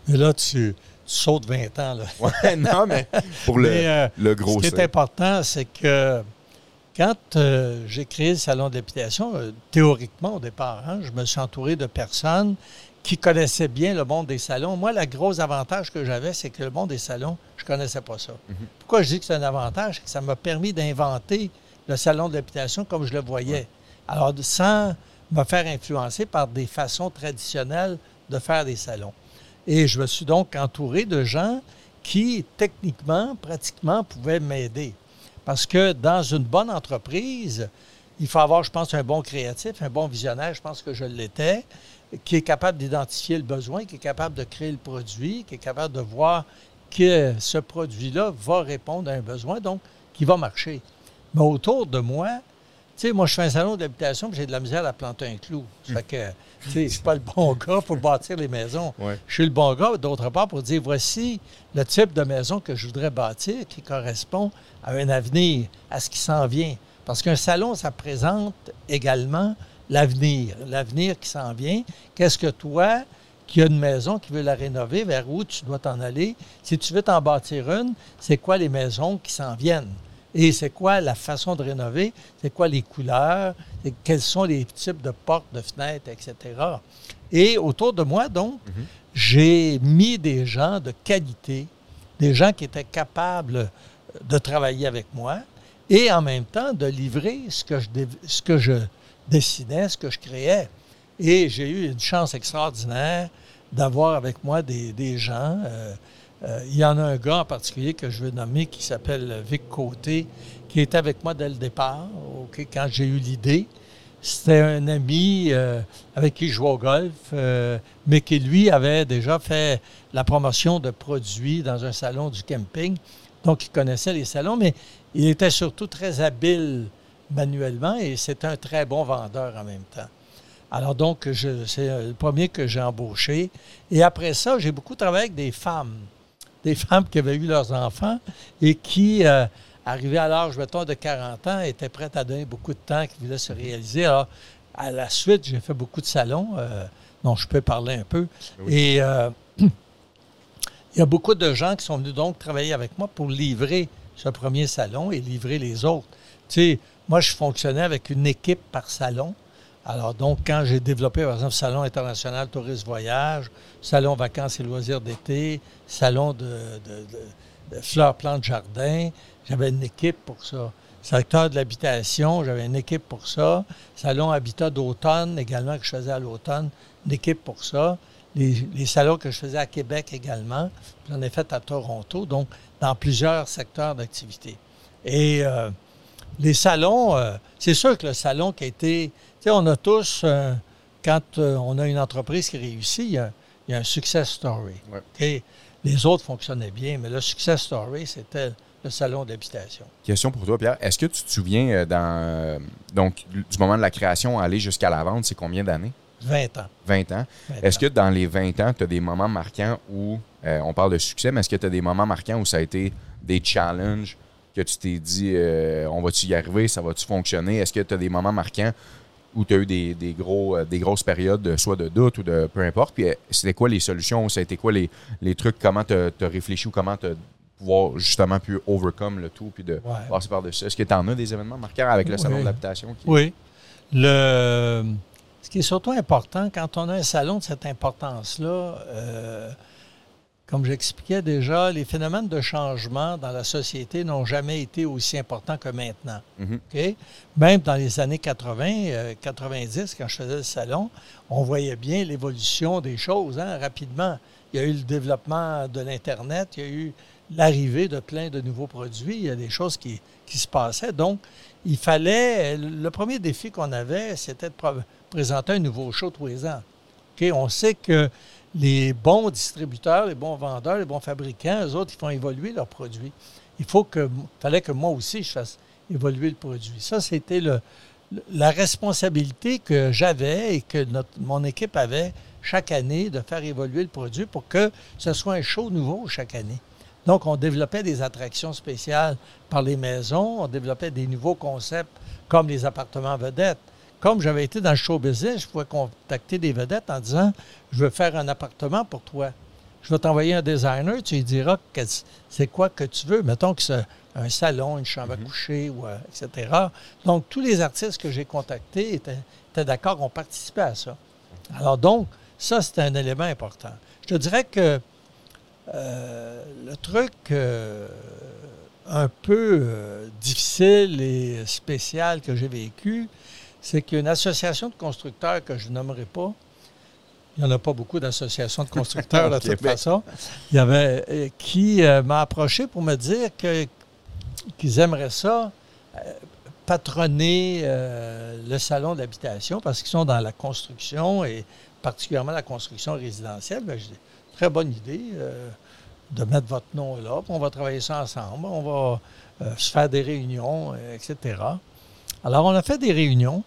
Mais là, tu, sautes 20 ans. Là. ouais, non, mais pour le, le gros. Ce qui est important, c'est que quand euh, j'ai créé le salon d'habitation, euh, théoriquement au départ, hein, je me suis entouré de personnes qui connaissaient bien le monde des salons. Moi, le gros avantage que j'avais, c'est que le monde des salons, je ne connaissais pas ça. Mhm. Pourquoi je dis que c'est un avantage? C'est que ça m'a permis d'inventer le salon d'habitation comme je le voyais. Alors, sans me faire influencer par des façons traditionnelles de faire des salons. Et je me suis donc entouré de gens qui, techniquement, pratiquement, pouvaient m'aider. Parce que dans une bonne entreprise, il faut avoir, je pense, un bon créatif, un bon visionnaire, je pense que je l'étais, qui est capable d'identifier le besoin, qui est capable de créer le produit, qui est capable de voir que ce produit-là va répondre à un besoin, donc qui va marcher. Mais autour de moi, tu sais, moi, je fais un salon d'habitation, j'ai de la misère à planter un clou. Ça fait que, tu sais, je suis pas le bon gars pour bâtir les maisons. Je suis le bon gars, d'autre part, pour dire voici le type de maison que je voudrais bâtir qui correspond à un avenir, à ce qui s'en vient. Parce qu'un salon, ça présente également l'avenir, l'avenir qui s'en vient. Qu'est-ce que toi, qui as une maison, qui veut la rénover, vers où tu dois t'en aller? Si tu veux t'en bâtir une, c'est quoi les maisons qui s'en viennent? Et c'est quoi la façon de rénover? C'est quoi les couleurs? quels sont les types de portes, de fenêtres, etc. Et autour de moi, donc, mhm. j'ai mis des gens de qualité, des gens qui étaient capables de travailler avec moi et en même temps de livrer ce que je, ce que je dessinais, ce que je créais. Et j'ai eu une chance extraordinaire d'avoir avec moi des, gens. Euh, euh, il y en a un gars en particulier que je veux nommer qui s'appelle Vic Côté, qui était avec moi dès le départ, quand j'ai eu l'idée. C'était un ami euh, avec qui je jouais au golf, euh, mais qui, lui, avait déjà fait la promotion de produits dans un salon du camping. Donc, il connaissait les salons, mais il était surtout très habile manuellement et c'est un très bon vendeur en même temps. Alors donc, c'est le premier que j'ai embauché. Et après ça, j'ai beaucoup travaillé avec des femmes des femmes qui avaient eu leurs enfants et qui, euh, arrivaient à l'âge, mettons, de 40 ans, étaient prêtes à donner beaucoup de temps, qui voulaient se réaliser. Alors, à la suite, j'ai fait beaucoup de salons euh, dont je peux parler un peu. Et euh, il y a beaucoup de gens qui sont venus donc travailler avec moi pour livrer ce premier salon et livrer les autres. Tu sais, moi, je fonctionnais avec une équipe par salon. Alors, donc, quand j'ai développé, par exemple, Salon international tourisme voyage, Salon vacances et loisirs d'été, Salon de, fleurs, plantes, jardin, j'avais une équipe pour ça. Secteur de l'habitation, j'avais une équipe pour ça. Salon habitat d'automne, également, que je faisais à l'automne, une équipe pour ça. Les, salons que je faisais à Québec également, j'en ai fait à Toronto, donc dans plusieurs secteurs d'activité. Et euh, les salons, euh, c'est sûr que le salon qui a été on a tous, euh, quand euh, on a une entreprise qui réussit, il y a, un success story. Les autres fonctionnaient bien, mais le success story, c'était le salon d'habitation. Question pour toi, Pierre. Est-ce que tu te souviens euh, dans, donc, du moment de la création aller jusqu'à la vente, c'est combien d'années? 20 ans. 20 ans. Est-ce que dans les 20 ans, tu as des moments marquants où, on parle de succès, mais est-ce que tu as des moments marquants où ça a été des challenges que tu t'es dit, on va-tu y arriver, ça va-tu fonctionner? Est-ce que tu as des moments marquants où tu as eu des, gros, euh, des grosses périodes, soit de doute ou de peu importe. Puis euh, c'était quoi les solutions? Ça a été quoi les, trucs? Comment tu as, réfléchi ou comment tu as pouvoir justement plus overcome le tout puis de Ouais. passer par-dessus? Est-ce que tu en as des événements marquants avec le salon Oui. de l'habitation? qui- Oui. Le, ce qui est surtout important, quand on a un salon de cette importance-là, euh, comme j'expliquais déjà, les phénomènes de changement dans la société n'ont jamais été aussi importants que maintenant. Mhm. Même dans les années 80, euh, 90, quand je faisais le salon, on voyait bien l'évolution des choses hein, rapidement. Il y a eu le développement de l'Internet, il y a eu l'arrivée de plein de nouveaux produits, il y a des choses qui, qui se passaient. Donc, il fallait. Le premier défi qu'on avait, c'était de présenter un nouveau show tous les ans. On sait que les bons distributeurs, les bons vendeurs, les bons fabricants, eux autres, ils font évoluer leurs produits. Il fallait que moi aussi, je fasse évoluer le produit. Ça, c'était la responsabilité que j'avais et que mon équipe avait chaque année de faire évoluer le produit pour que ce soit un show nouveau chaque année. Donc, on développait des attractions spéciales par les maisons, on développait des nouveaux concepts comme les appartements vedettes. Comme j'avais été dans le show business, je pouvais contacter des vedettes en disant Je veux faire un appartement pour toi. Je vais t'envoyer un designer, tu lui diras que c'est quoi que tu veux. Mettons que c'est un salon, une chambre à coucher, ou, euh, etc. Donc, tous les artistes que j'ai contactés étaient, étaient d'accord, ont participé à ça. Alors, donc, ça, c'est un élément important. Je te dirais que euh, le truc euh, un peu euh, difficile et spécial que j'ai vécu, c'est qu'une association de constructeurs que je nommerai pas, il n'y en a pas beaucoup d'associations de constructeurs de toute façon, il y avait euh, qui euh, m'a approché pour me dire que qu'ils aimeraient ça euh, patronner euh, le salon d'habitation parce qu'ils sont dans la construction et particulièrement la construction résidentielle. Ben, j'ai dit, très bonne idée de mettre votre nom là, puis on va travailler ça ensemble, on va se faire des réunions, etc. Alors, on a fait des réunions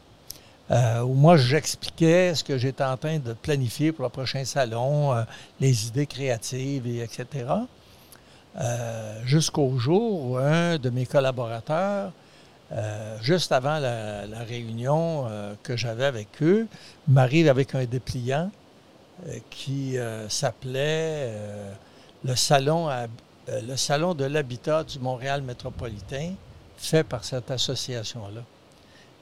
euh, où moi, j'expliquais ce que j'étais en train de planifier pour le prochain salon, euh, les idées créatives, et etc. Euh, Jusqu'au jour où un de mes collaborateurs, juste avant la, réunion que j'avais avec eux, m'arrive avec un dépliant qui s'appelait le, le Salon de l'habitat du Montréal métropolitain, fait par cette association-là,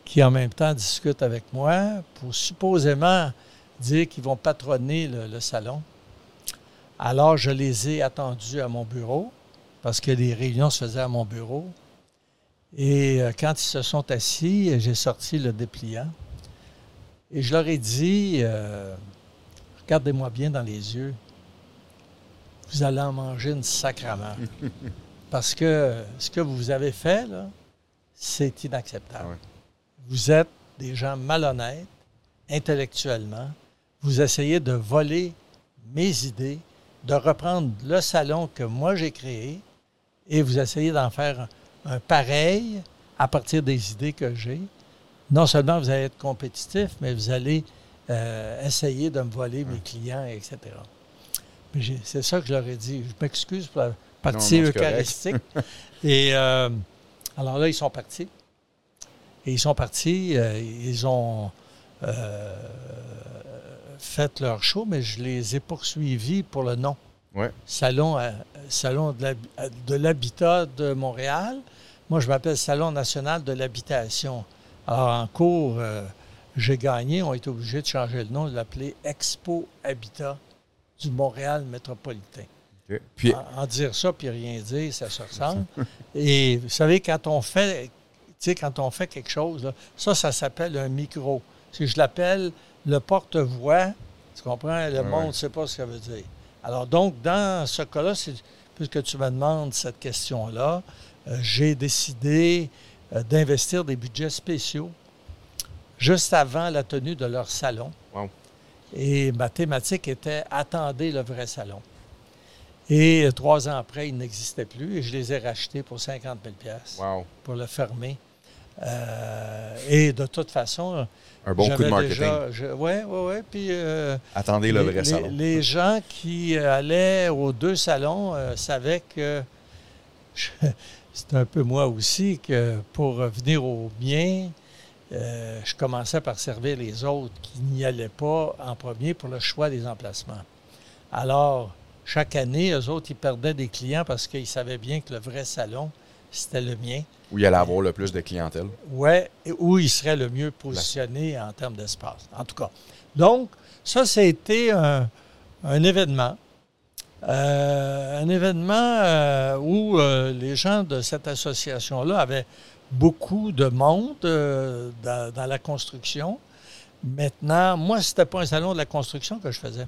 qui en même temps discute avec moi pour supposément dire qu'ils vont patronner le, le salon. Alors, je les ai attendus à mon bureau, parce que les réunions se faisaient à mon bureau. Et euh, quand ils se sont assis, j'ai sorti le dépliant. Et je leur ai dit, euh, regardez-moi bien dans les yeux, vous allez en manger une sacrament. Parce que ce que vous avez fait, là, c'est inacceptable. Ouais. Vous êtes des gens malhonnêtes, intellectuellement. Vous essayez de voler mes idées, de reprendre le salon que moi j'ai créé et vous essayez d'en faire un, un pareil à partir des idées que j'ai. Non seulement vous allez être compétitif, mais vous allez euh, essayer de me voler mes clients, etc. C'est ça que je leur ai dit. Je m'excuse pour la partie Non, non, eucharistique. et euh, alors là, ils sont partis. Et ils sont partis, euh, ils ont euh, fait leur show, mais je les ai poursuivis pour le nom. Ouais. Salon, à- Salon de l'hab- de l'habitat de Montréal. Moi, je m'appelle Salon national de l'habitation. Alors, en cours, euh, j'ai gagné. On a été obligés de changer le nom, de l'appeler Expo Habitat du Montréal métropolitain. OK. Puis, En, en dire ça puis rien dire, ça se ressemble. Et vous savez, quand on fait, tu sais, quand on fait quelque chose, là, ça, ça s'appelle un micro. Si je l'appelle le porte-voix, tu comprends? Le monde ne sait pas ce que ça veut dire. Alors donc, dans ce cas-là, puisque tu me demandes cette question-là, euh, j'ai décidé euh, d'investir des budgets spéciaux juste avant la tenue de leur salon. Wow. Et ma thématique était Attendez le vrai salon. Et euh, trois ans après, ils n'existaient plus et je les ai rachetés pour 50 000 pièces wow, pour le fermer. Euh, et de toute façon, un bon coup de marketing. oui, oui, oui. Puis euh, Attendez le les, vrai salon. les gens qui allaient aux deux salons euh, savaient que je- c'était un peu moi aussi que pour venir au mien, euh, je commençais par servir les autres qui n'y allaient pas en premier pour le choix des emplacements. Alors, chaque année, eux autres, ils perdaient des clients parce qu'ils savaient bien que le vrai salon, c'était le mien. Où il allait avoir le plus de clientèle. Oui, où il serait le mieux positionné en termes d'espace. En tout cas. Donc, ça, c'était un, un événement. Euh, un événement euh, où euh, les gens de cette association-là avaient beaucoup de monde dans, dans, la construction. Maintenant, moi, ce n'était pas un salon de la construction que je faisais.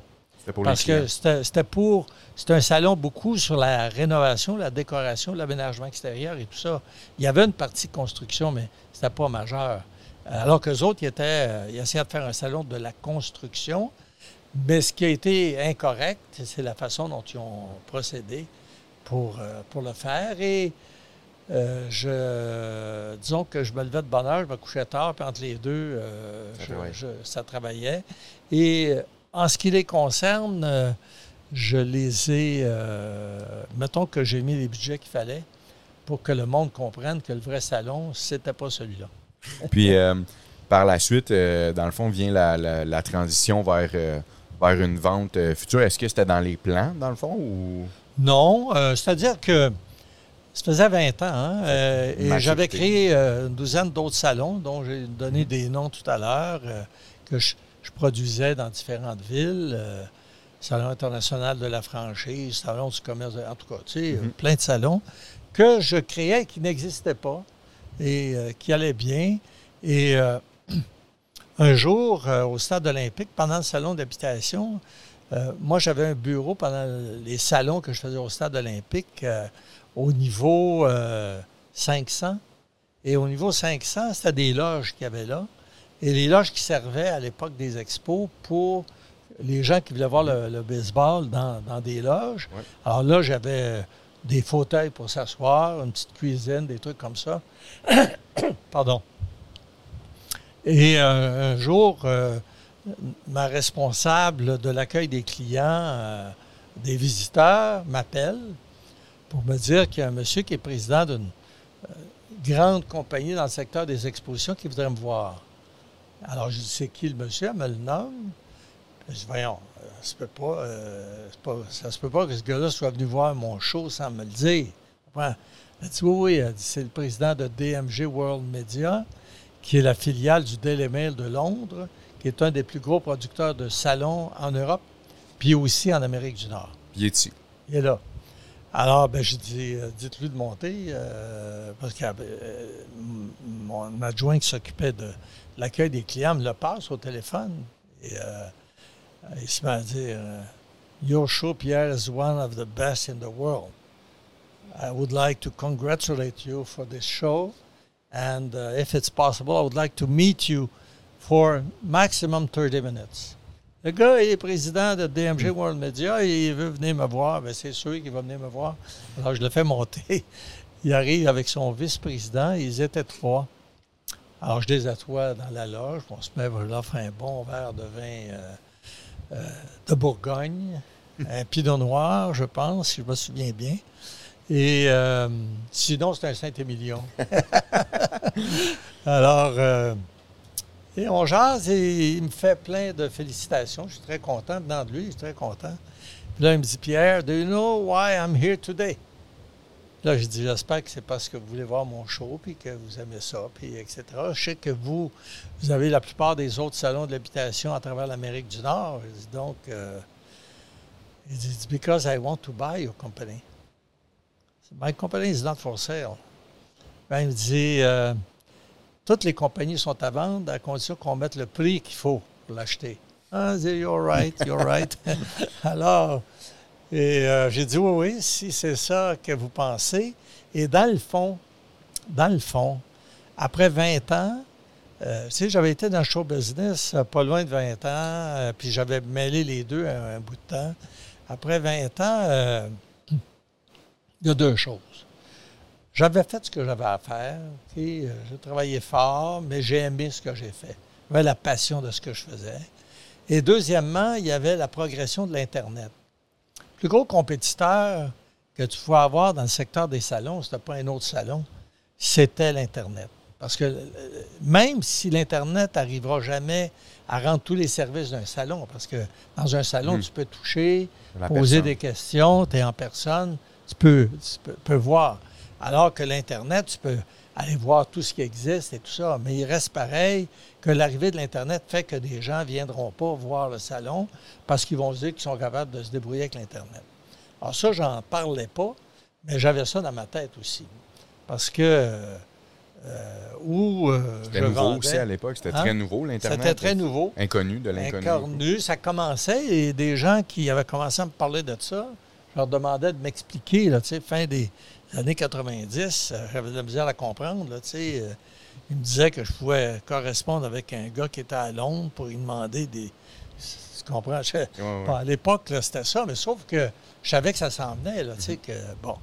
Pour Parce que c'était pour. C'était un salon beaucoup sur la rénovation, la décoration, l'aménagement extérieur et tout ça. Il y avait une partie construction, mais ce n'était pas majeur. Alors qu'eux autres, ils, étaient, ils essayaient de faire un salon de la construction. Mais ce qui a été incorrect, c'est la façon dont ils ont procédé pour, euh, pour le faire. Et euh, je, disons que je me levais de bonne heure, je me couchais tard, puis entre les deux, euh, ça, travaillait. Et en ce qui les concerne, je les ai, mettons que j'ai mis les budgets qu'il fallait pour que le monde comprenne que le vrai salon, c'était pas celui-là. Puis, par la suite, dans le fond, vient la, la transition vers vers une vente euh, future. Est-ce que c'était dans les plans, dans le fond, ou... Non, euh, c'est-à-dire que ça faisait 20 ans, hein, euh, et j'avais créé une douzaine d'autres salons, dont j'ai donné des noms tout à l'heure, que je, produisais dans différentes villes. Salon international de la franchise, Salon du commerce, en tout cas, tu sais, mm-hmm. plein de salons que je créais qui n'existaient pas et qui allaient bien. Et un jour, euh, au stade olympique, pendant le salon d'habitation, euh, moi, j'avais un bureau pendant les salons que je faisais au stade olympique euh, au niveau 500. Et au niveau 500, c'était des loges qu'il y avait là. Et les loges qui servaient à l'époque des expos pour les gens qui voulaient voir le, baseball dans, des loges. Alors là, j'avais des fauteuils pour s'asseoir, une petite cuisine, des trucs comme ça. Pardon. Et un, jour, euh, ma responsable de l'accueil des clients, euh, des visiteurs, m'appelle pour me dire qu'il y a un monsieur qui est président d'une euh, grande compagnie dans le secteur des expositions qui voudrait me voir. Alors, je dis, c'est qui le monsieur? Elle me le nomme. Je dis, voyons, ça se peut pas, ça se peut pas que ce gars-là soit venu voir mon show sans me le dire. Elle dit, oui, oui, c'est le président de DMG World Media qui est la filiale du Daily Mail de Londres, qui est un des plus gros producteurs de salons en Europe, puis aussi en Amérique du Nord. Il est ici. Il est là. Alors, ben, j'ai dit, euh, dites-lui de monter, euh, parce que euh, mon adjoint qui s'occupait de l'accueil des clients me le passe au téléphone. Et il se met à dire Your show, Pierre, is one of the best in the world. I would like to congratulate you for this show. And uh, if it's possible, I would like to meet you for maximum 30 minutes. Le gars est président de DMG hmm. World Media et il veut venir me voir. Bien, c'est sûr qu'il va venir me voir. Alors, je le fais monter. Il arrive avec son vice-président. Ils étaient trois. Alors, je les assois dans la loge. On se met, je leur un bon verre de vin euh, euh, de Bourgogne. un pinot noir, je pense, si je me souviens bien. Et euh, sinon, c'est un Saint-Émilion. Alors, et on jase et il me fait plein de félicitations. Je suis très content venant de lui, je suis très content. Puis là, il me dit Pierre, do you know why I'm here today? Là, je dis J'espère que c'est parce que vous voulez voir mon show, puis que vous aimez ça, puis etc. Je sais que vous, vous avez la plupart des autres salons de l'habitation à travers l'Amérique du Nord. Je dis donc, euh, il dit It's because I want to buy your company. My company is not for sale. Ben, il me dit euh, toutes les compagnies sont à vendre à condition qu'on mette le prix qu'il faut pour l'acheter. Ah, you're right, you're right. Alors, et euh, j'ai dit oui, oui, si c'est ça que vous pensez. Et dans le fond, dans le fond, après 20 ans, euh, tu j'avais été dans le show business pas loin de 20 ans, puis j'avais mêlé les deux un, un, bout de temps. Après 20 ans, il y a deux choses. J'avais fait ce que j'avais à faire. Euh, j'ai travaillé fort, mais j'ai aimé ce que j'ai fait. J'avais la passion de ce que je faisais. Et deuxièmement, il y avait la progression de l'Internet. Le plus gros compétiteur que tu pouvais avoir dans le secteur des salons, ce n'était pas un autre salon, c'était l'Internet. Parce que euh, même si l'Internet n'arrivera jamais à rendre tous les services d'un salon, parce que dans un salon, Mhm. tu peux toucher, La poser personne. des questions, tu es en personne, tu peux, tu peux, peux voir. Alors que l'Internet, tu peux aller voir tout ce qui existe et tout ça. Mais il reste pareil que l'arrivée de l'Internet fait que des gens ne viendront pas voir le salon parce qu'ils vont se dire qu'ils sont capables de se débrouiller avec l'Internet. Alors ça, j'en parlais pas, mais j'avais ça dans ma tête aussi. Parce que euh, où euh, C'était je nouveau vendais- aussi à l'époque. C'était Hein? très nouveau, l'Internet. C'était très nouveau. Inconnu de l'inconnu. Inconnu, ça commençait et des gens qui avaient commencé à me parler de ça, je leur demandais de m'expliquer, là, tu sais, fin des années 90, euh, j'avais de la misère à comprendre, là, tu sais. euh, ils me disaient que je pouvais correspondre avec un gars qui était à Londres pour lui demander des... Tu comprends? Je- Ouais, ouais. Bon, à l'époque, c'était ça, mais sauf que je savais que ça s'en venait, là, tu sais, que, bon.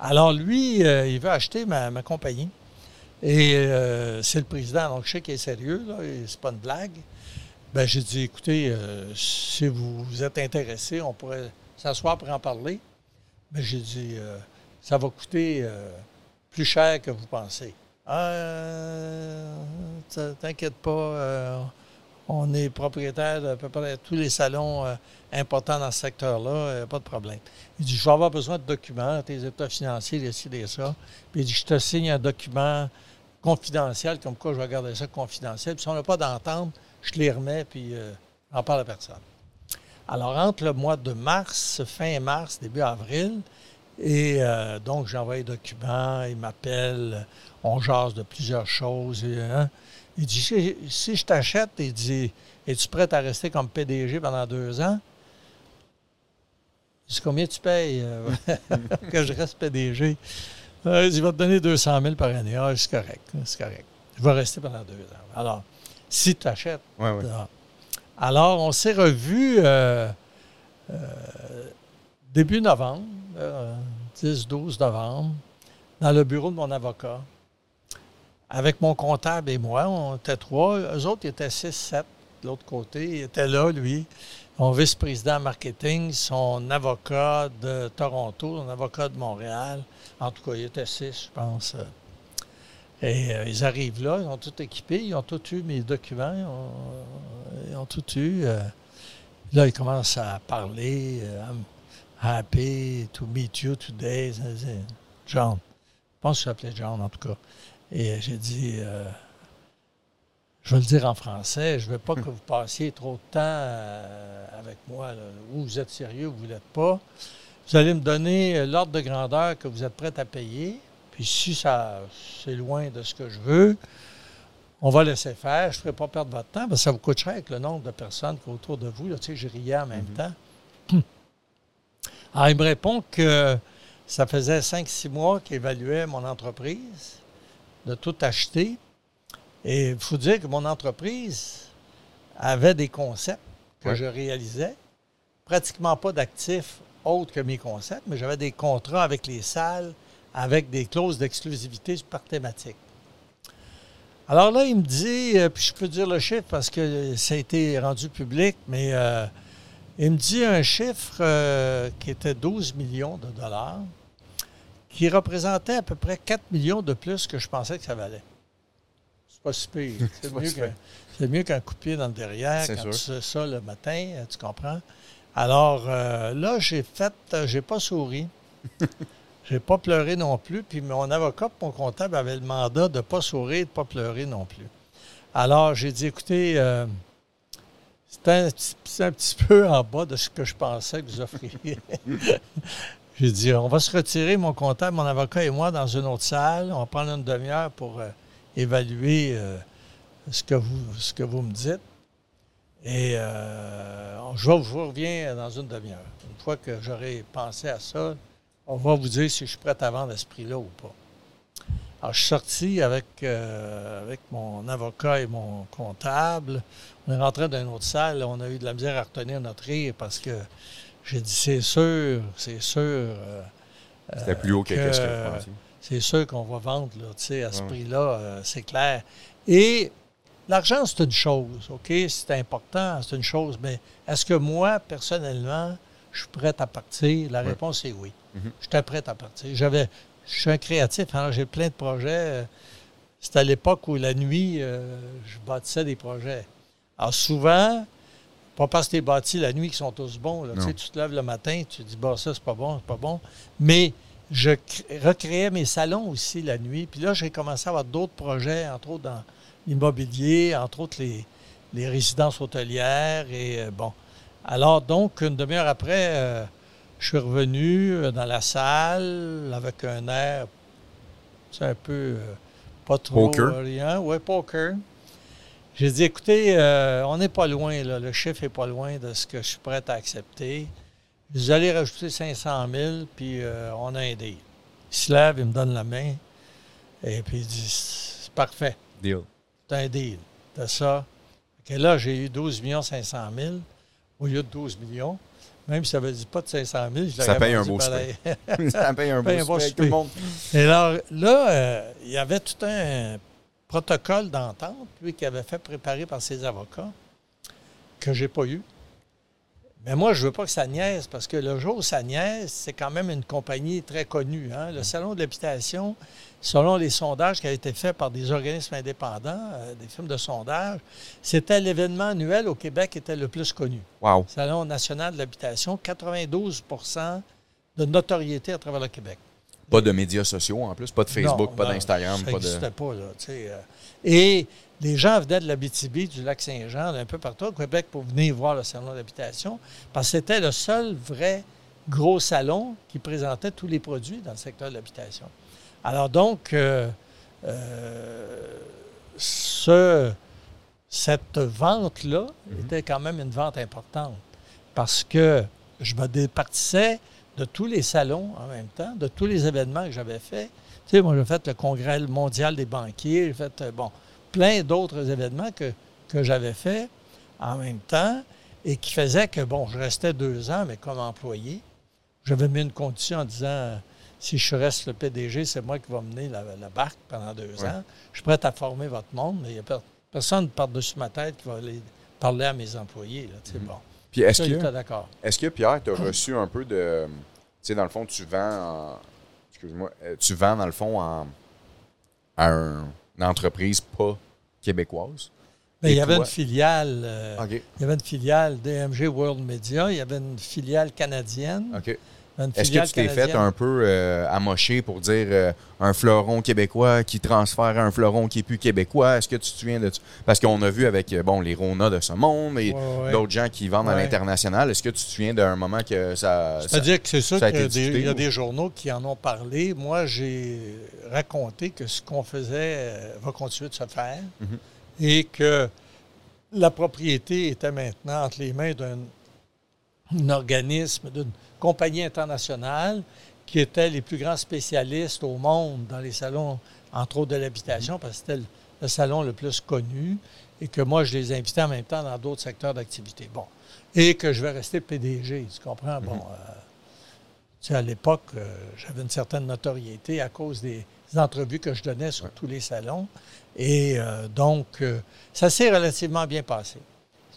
Alors, lui, euh, il veut acheter ma, ma compagnie. Et euh, c'est le président, donc je sais qu'il est sérieux, là, c'est pas une blague. Ben, j'ai dit, écoutez, euh, si vous, êtes intéressé, on pourrait s'asseoir pour en parler. Mais j'ai dit, ça va coûter plus cher que vous pensez. Euh, T'inquiète pas, euh, on est propriétaire de peu près tous les salons euh, importants dans ce secteur-là, pas de problème. Il dit, je vais avoir besoin de documents, tes états financiers, les ça. Puis il dit, je te signe un document confidentiel, comme quoi je vais garder ça confidentiel. Puis si on n'a pas d'entente, je te les remets, puis j'en parle à personne. Alors, entre le mois de mars, fin mars, début avril, et euh, donc j'envoie les documents, il m'appelle, on jase de plusieurs choses. et, hein, il dit, si, si je t'achète, il dit, es-tu prêt à rester comme PDG pendant deux ans? Je dis, combien tu payes? Euh, que je reste PDG? Euh, il va te donner 200 000 par année. Ah, c'est correct, c'est correct. Je vais rester pendant deux ans. Alors, si tu achètes, Ouais, ouais. Alors, on s'est revus euh, début novembre, euh, 10-12 novembre, dans le bureau de mon avocat. Avec mon comptable et moi, on était trois. Eux autres, étaient 6-7 de l'autre côté. Il était là, lui, mon vice-président marketing, son avocat de Toronto, son avocat de Montréal. En tout cas, il était six, je pense. Et euh, ils arrivent là, ils ont tout équipé, ils ont tout eu mes documents, ils ont, ils tout eu. euh. là, ils commencent à parler. euh, I'm happy to meet you today. John. Je pense que je s'appelait John, en tout cas. Et euh, j'ai dit, euh, je vais le dire en français, je ne veux pas que vous passiez trop de temps euh, avec moi. là. Ou vous êtes sérieux ou vous ne l'êtes pas. Vous allez me donner l'ordre de grandeur que vous êtes prêt à payer. Puis si ça c'est loin de ce que je veux, on va laisser faire. Je ne ferai pas perdre votre temps parce que ça vous coûte cher avec le nombre de personnes qui sont autour de vous. Là, tu sais, je riais en même temps. Alors, il me répond que ça faisait 5-6 mois qu'il évaluait mon entreprise, de tout acheter. Et il faut dire que mon entreprise avait des concepts que Ouais. je réalisais. Pratiquement pas d'actifs autres que mes concepts, mais j'avais des contrats avec les salles, avec des clauses d'exclusivité par thématique. Alors là, il me dit, euh, puis je peux dire le chiffre parce que ça a été rendu public, mais euh, il me dit un chiffre euh, qui était 12 millions de dollars, qui représentait à peu près 4 millions de plus que je pensais que ça valait. C'est pas si pire. C'est mieux si qu'un- coup de pied dans le derrière quand sûr. tu sais ça le matin, euh, tu comprends? Alors euh, là, j'ai fait, j'ai pas souri. J'ai pas pleuré non plus. Puis mon avocat, mon comptable avait le mandat de ne pas sourire, de ne pas pleurer non plus. Alors, j'ai dit, écoutez, euh, c'est un, petit- c'est un petit peu en bas de ce que je pensais que vous offririez. j'ai dit, on va se retirer, mon comptable, mon avocat et moi, dans une autre salle. On va prendre une demi-heure pour euh, évaluer euh, ce, que vous, ce que vous me dites. Et euh, je, vais- je vous reviens dans une demi-heure. Une fois que j'aurai pensé à ça, on va vous dire si je suis prêt à vendre à ce prix-là ou pas. Alors, je suis sorti avec, avec mon avocat et mon comptable. On est rentré dans une autre salle. On a eu de la misère à retenir notre rire parce que j'ai dit c'est sûr, c'est sûr. euh, C'était plus haut que, que- ce que c'est sûr qu'on va vendre là, tu sais, à ce Ouais. prix-là, euh, c'est clair. Et l'argent, c'est une chose, OK? C'est important, c'est une chose, mais est-ce que moi, personnellement, je suis prêt à partir? La Ouais. réponse est oui. Mhm. J'étais prêt à partir. J'avais, je suis un créatif, alors j'ai plein de projets. euh, c'était à l'époque où la nuit, euh, je bâtissais des projets. Alors souvent, pas parce que tu es bâti la nuit qu'ils sont tous bons. Là. Tu, sais, tu te lèves le matin, tu te dis, bah, ça, c'est pas bon, c'est pas bon. Mais je recréais mes salons aussi la nuit. Puis là, j'ai commencé à avoir d'autres projets, entre autres dans l'immobilier, entre autres les, les résidences hôtelières. Et euh, bon. Alors, donc, une demi-heure après, euh, je suis revenu euh, dans la salle avec un air, c'est un peu pas trop poker. rien. Oui, poker. J'ai dit, écoutez, on n'est pas loin, là. le chiffre n'est pas loin de ce que je suis prêt à accepter. Vous allez rajouter 500 000, puis on a un deal. Il se lève, il me donne la main, et puis il dit, c'est parfait. Deal. C'est un deal. C'est ça. Et là, j'ai eu 12 500 000 au lieu de 12 millions. Même si ça ne veut dire pas de 500 000, je Ça paye un beau pareil. ça paye un beau tout le monde. Et alors, là, euh, il y avait tout un protocole d'entente, lui, qui avait fait préparer par ses avocats, que je n'ai pas eu. Mais moi, je ne veux pas que ça niaise, parce que le jour où ça niaise, c'est quand même une compagnie très connue. Hein. Le Salon de l'habitation, selon les sondages qui avaient été faits par des organismes indépendants, euh, des firmes de sondage, c'était l'événement annuel au Québec qui était le plus connu. Wow. Salon national de l'habitation, 92% de notoriété à travers le Québec. Pas de médias sociaux en plus, pas de Facebook, pas d'Instagram. Ça n'existait pas, là. Euh. et les gens venaient de l'Abitibi, du lac Saint-Jean, d'un peu partout au Québec pour venir voir le salon d'habitation, parce que c'était le seul vrai gros salon qui présentait tous les produits dans le secteur de l'habitation. Alors donc, euh, euh, ce, cette vente-là mhm. était quand même une vente importante parce que je me départissais de tous les salons en même temps, de tous les événements que j'avais faits. Tu sais, moi, j'ai fait le congrès mondial des banquiers, j'ai fait, euh, bon, plein d'autres événements que, que j'avais faits en même temps et qui faisaient que, bon, je restais deux ans, mais comme employé. J'avais mis une condition en disant, si je reste le PDG, c'est moi qui vais mener la, barque pendant deux ans. Je suis prêt à former votre monde, mais il n'y a personne par-dessus ma tête qui va aller parler à mes employés. Là, mm bon. Puis est-ce que, est que Pierre, tu as reçu un peu de. Tu sais, dans le fond, tu vends Excuse-moi. Euh, tu vends, dans le fond, en, à une entreprise pas québécoise? Bien, il y avait une filiale. Euh, il y avait une filiale DMG World Media. Il y avait une filiale canadienne. Est-ce que tu t'es fait un peu euh, amocher pour dire euh, un fleuron québécois qui transfère un fleuron qui est plus québécois? Est-ce que tu te souviens de ça? Parce qu'on a vu avec euh, bon, les Rona de ce monde et d'autres gens qui vendent à l'international. Est-ce que tu te souviens d'un moment que ça. C'est-à-dire que c'est sûr qu'il y a des journaux qui en ont parlé. Moi, j'ai raconté que ce qu'on faisait va continuer de se faire mhm. et que la propriété était maintenant entre les mains d'un organisme, d'une compagnie internationale qui étaient les plus grands spécialistes au monde dans les salons, entre autres de l'habitation, parce que c'était le, salon le plus connu, et que moi, je les invitais en même temps dans d'autres secteurs d'activité. Bon. Et que je vais rester PDG, tu comprends? Bon, mhm. euh, tu sais, à l'époque, euh, j'avais une certaine notoriété à cause des, entrevues que je donnais sur tous les salons. Et euh, donc, ça s'est relativement bien passé.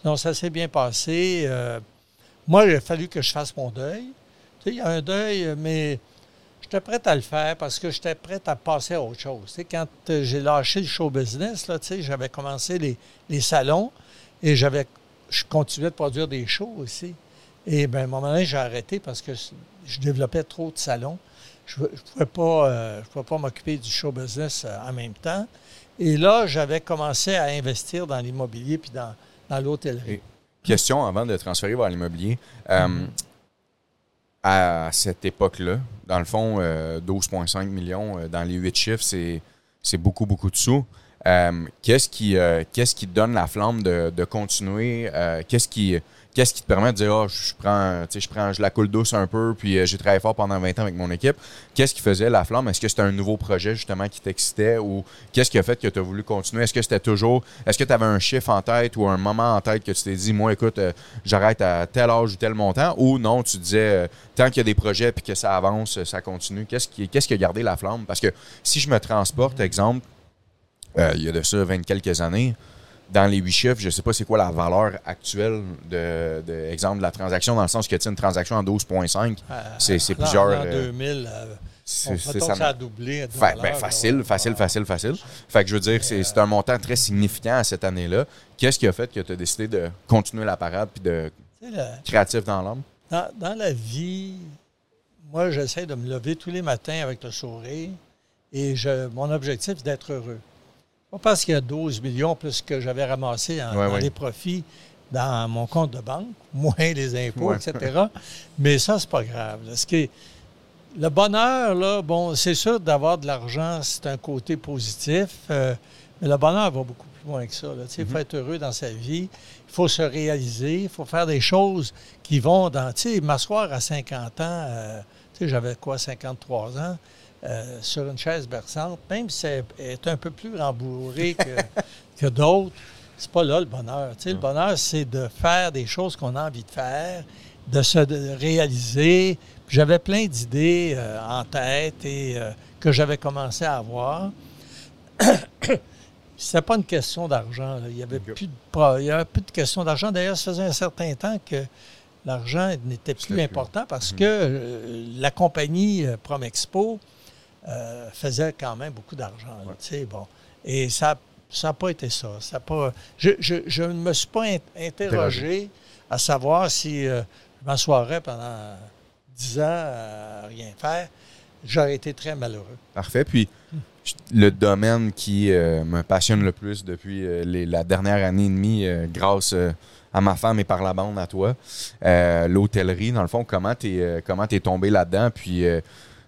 Donc, ça s'est bien passé. moi, il a fallu que je fasse mon deuil il y a un deuil, mais j'étais prêt à le faire parce que j'étais prêt à passer à autre chose. quand euh, j'ai lâché le show business, j'avais commencé les, salons et j'avais, je continuais de produire des shows aussi. Et bien, à un moment donné, j'ai arrêté parce que je développais trop de salons. Je ne pouvais pas, euh, pas m'occuper du show business euh, en même temps. Et là, j'avais commencé à investir dans l'immobilier puis dans, l'hôtellerie. Question avant de transférer vers l'immobilier. Mm-hmm à cette époque-là. Dans le fond, 12,5 euh, millions euh, dans les huit chiffres, c'est beaucoup, beaucoup de sous. Euh, qu'est-ce qui, qui donne la flamme de, de continuer? qu'est-ce qui Qu'est-ce qui te permet de dire, oh, je prends, je prends, je la coule douce un peu, puis euh, j'ai travaillé fort pendant 20 ans avec mon équipe. Qu'est-ce qui faisait la flamme? Est-ce que c'était un nouveau projet, justement, qui t'excitait? Ou qu'est-ce qui a fait que tu as voulu continuer? Est-ce que c'était toujours, est-ce que tu avais un chiffre en tête ou un moment en tête que tu t'es dit, moi, écoute, euh, j'arrête à tel âge ou tel montant? Ou non, tu disais, euh, tant qu'il y a des projets puis que ça avance, ça continue. Qu'est-ce qui, qu'est-ce qui a gardé la flamme? Parce que si je me transporte, exemple, il y a de ça 20 quelques années, dans les huit chiffres, je ne sais pas c'est quoi la valeur actuelle de, de, de la transaction, dans le sens que tu une transaction en 12,5, euh, c'est plusieurs. En 2000, euh, mettons ça. que ça a doublé. Fa- ben, facile, facile, facile, facile. Fait que je veux dire, c'est un montant très significant à cette année-là. Qu'est-ce qui a fait que tu as décidé de continuer la parade puis de le- créatif dans l'âme? Dans, dans la vie, moi, j'essaie de me lever tous les matins avec le sourire et je, mon objectif, c'est d'être heureux. Pas parce qu'il y a 12 millions plus que j'avais ramassé en, Ouais, dans les profits dans mon compte de banque, moins les impôts, Ouais. etc. Mais ça, c'est pas grave. là. Ce qui est- le bonheur, là, bon, c'est sûr d'avoir de l'argent, c'est un côté positif, euh, mais le bonheur va beaucoup plus loin que ça. Il faut être heureux dans sa vie, il faut se réaliser, il faut faire des choses qui vont dans. Tu sais, m'asseoir à 50 ans, euh, tu sais, j'avais quoi, 53 ans, euh, sur une chaise berçante, même si elle est un peu plus rembourrée que, que d'autres, c'est pas là le bonheur. Tu sais, le bonheur, c'est de faire des choses qu'on a envie de faire, de se de réaliser. J'avais plein d'idées euh, en tête et euh, que j'avais commencé à avoir. C'était pas une question d'argent. Il n'y avait, plus de pro- il y avait plus de question d'argent. D'ailleurs, ça faisait un certain temps que l'argent n'était plus important parce Mhm. que euh, la compagnie Promexpo euh, faisait quand même beaucoup d'argent. Ouais. bon. Et ça n'a pas été ça. ça pas, je, je, je ne me suis pas in- interrogé à savoir si euh, je m'assoirais pendant 10 ans à rien faire. J'aurais été très malheureux. Parfait. Puis, le domaine qui euh, me passionne le plus depuis les- la dernière année et demie, grâce à ma femme et par la bande à toi, l'hôtellerie, dans le fond, comment tu es, comment t'es tombé là-dedans? Puis,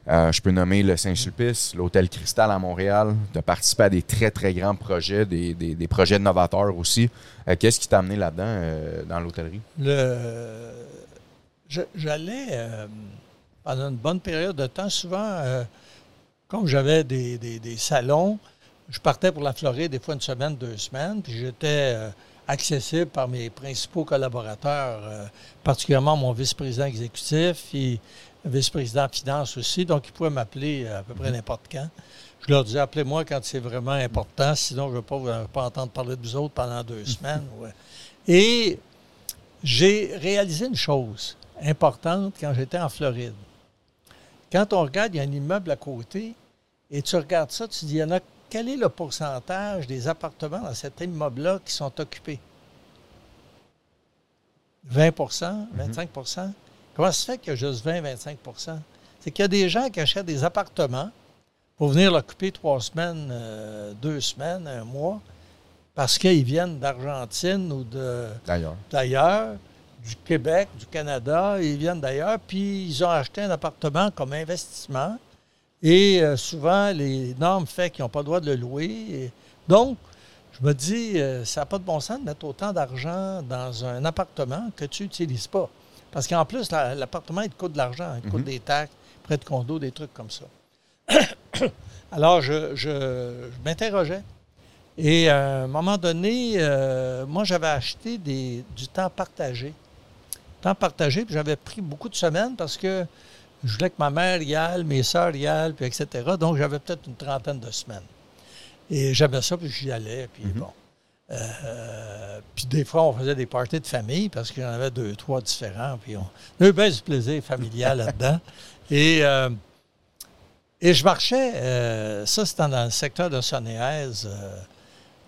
euh, je peux nommer le Saint-Sulpice, l'Hôtel Cristal à Montréal, de participer à des très, très grands projets, des, des- projets novateurs aussi. Euh, Qu'est-ce qui t'a amené là-dedans, euh, dans l'hôtellerie? Le, j'allais pendant une bonne période de temps, souvent, comme j'avais des, des- salons, je partais pour la Floride des fois une semaine, deux semaines, puis j'étais accessible par mes principaux collaborateurs, particulièrement mon vice-président exécutif vice-président finance aussi, donc ils pouvaient m'appeler euh, à peu près n'importe quand. Je leur disais, appelez-moi quand c'est vraiment important, sinon je ne veux pas, vous- pas entendre parler de vous autres pendant deux semaines. ouais. Et j'ai réalisé une chose importante quand j'étais en Floride. Quand on regarde, il y a un immeuble à côté, et tu regardes ça, tu dis, il y en a, quel est le pourcentage des appartements dans cet immeuble-là qui sont occupés? 20% 25 Comment ça se fait qu'il y a juste 20-25% C'est qu'il y a des gens qui achètent des appartements pour venir l'occuper trois semaines, euh, deux semaines, un mois, parce qu'ils viennent d'Argentine ou de, D'ailleurs. du Québec, du Canada, ils viennent d'ailleurs, puis ils ont acheté un appartement comme investissement. Et euh, souvent, les normes font qu'ils n'ont pas le droit de le louer. Et donc, je me dis, euh, ça n'a pas de bon sens de mettre autant d'argent dans un appartement que tu n'utilises pas. Parce qu'en plus, la- l'appartement, il te coûte de l'argent, il te coûte Mhm. des taxes, prêt de condo, des trucs comme ça. Alors, je, je- je m'interrogeais. Et à un moment donné, euh, moi, j'avais acheté des, du temps partagé. Temps partagé, puis j'avais pris beaucoup de semaines parce que je voulais que ma mère y aille, mes sœurs y aillent, puis etc. Donc, j'avais peut-être une trentaine de semaines. Et j'aimais ça, puis j'y allais, puis Mhm. bon. Euh, puis des fois, on faisait des parties de famille parce qu'il y en avait deux, trois différents. Puis on, on a eu bien du plaisir familial là-dedans. Et, euh, et je marchais, euh, ça c'était dans le secteur de Sonnéaise, euh,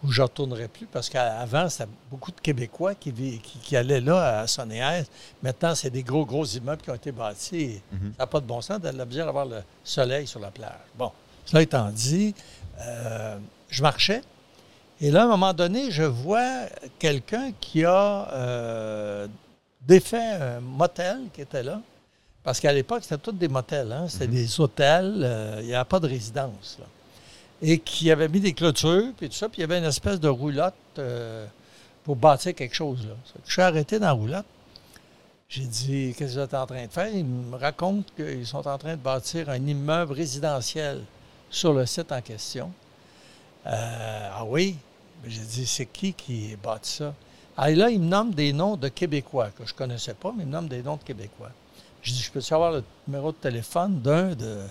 où je ne retournerai plus parce qu'avant, c'était beaucoup de Québécois qui, vi- qui, qui allaient là à Sonnéaise. Maintenant, c'est des gros, gros immeubles qui ont été bâtis. Mhm. Ça n'a pas de bon sens d'avoir le soleil sur la plage. Bon, cela étant dit, je marchais. Et là, à un moment donné, je vois quelqu'un qui a euh, défait un motel qui était là. Parce qu'à l'époque, c'était tous des motels. Hein? C'était des hôtels. euh, il n'y avait pas de résidence. là. Et qui avait mis des clôtures, puis tout ça. Puis il y avait une espèce de roulotte euh, pour bâtir quelque chose. Là. Je suis arrêté dans la roulotte. J'ai dit, qu'est-ce que vous êtes en train de faire? Ils me racontent qu'ils sont en train de bâtir un immeuble résidentiel sur le site en question. Euh, ah oui? J'ai dit, c'est qui qui bâtit ça? Ah, et là, il me nomme des noms de Québécois que je ne connaissais pas, mais il me nomme des noms de Québécois. J'ai dit, je peux savoir le numéro de téléphone d'un de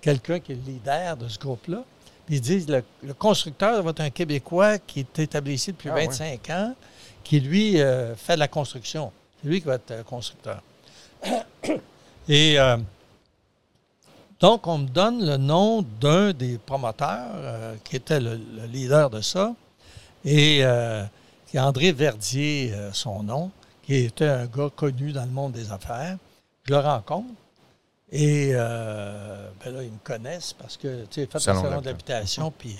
quelqu'un qui est le leader de ce groupe-là? Puis ils disent, le, le constructeur va être un Québécois qui est établi ici depuis Ah ouais. 25 ans, qui, lui, euh, fait de la construction. C'est lui qui va être euh, constructeur. Et euh, Donc, on me donne le nom d'un des promoteurs qui était le, leader de ça, et euh, André Verdier, euh, son nom, qui était un gars connu dans le monde des affaires. Je le rencontre. Et ben là, ils me connaissent parce que, tu sais, fait salon de l'habitation, puis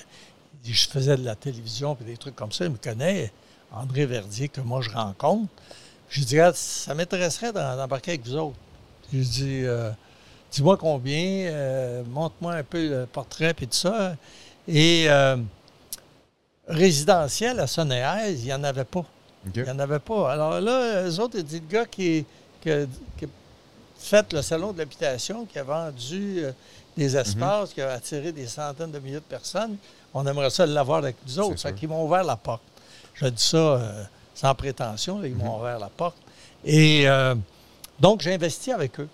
je faisais de la télévision, puis des trucs comme ça. Ils me connaissent. André Verdier, que moi, je rencontre. Je lui dis, ça m'intéresserait d'embarquer avec vous autres. Je lui dis, dis-moi combien, euh, montre-moi un peu le portrait et tout ça. Et euh, résidentiel à Sonnéaise, il n'y en avait pas. Il n'y en avait pas. Alors là, eux autres, ils le gars qui, a fait le salon de l'habitation, qui a vendu euh, des mhm. espaces, qui a attiré des centaines de milliers de personnes, on aimerait ça l'avoir avec nous autres. Ça qu'ils m'ont ouvert la porte. Je dis ça sans prétention, ils m'ont mhm. ouvert la porte. Et donc, j'ai investi avec eux.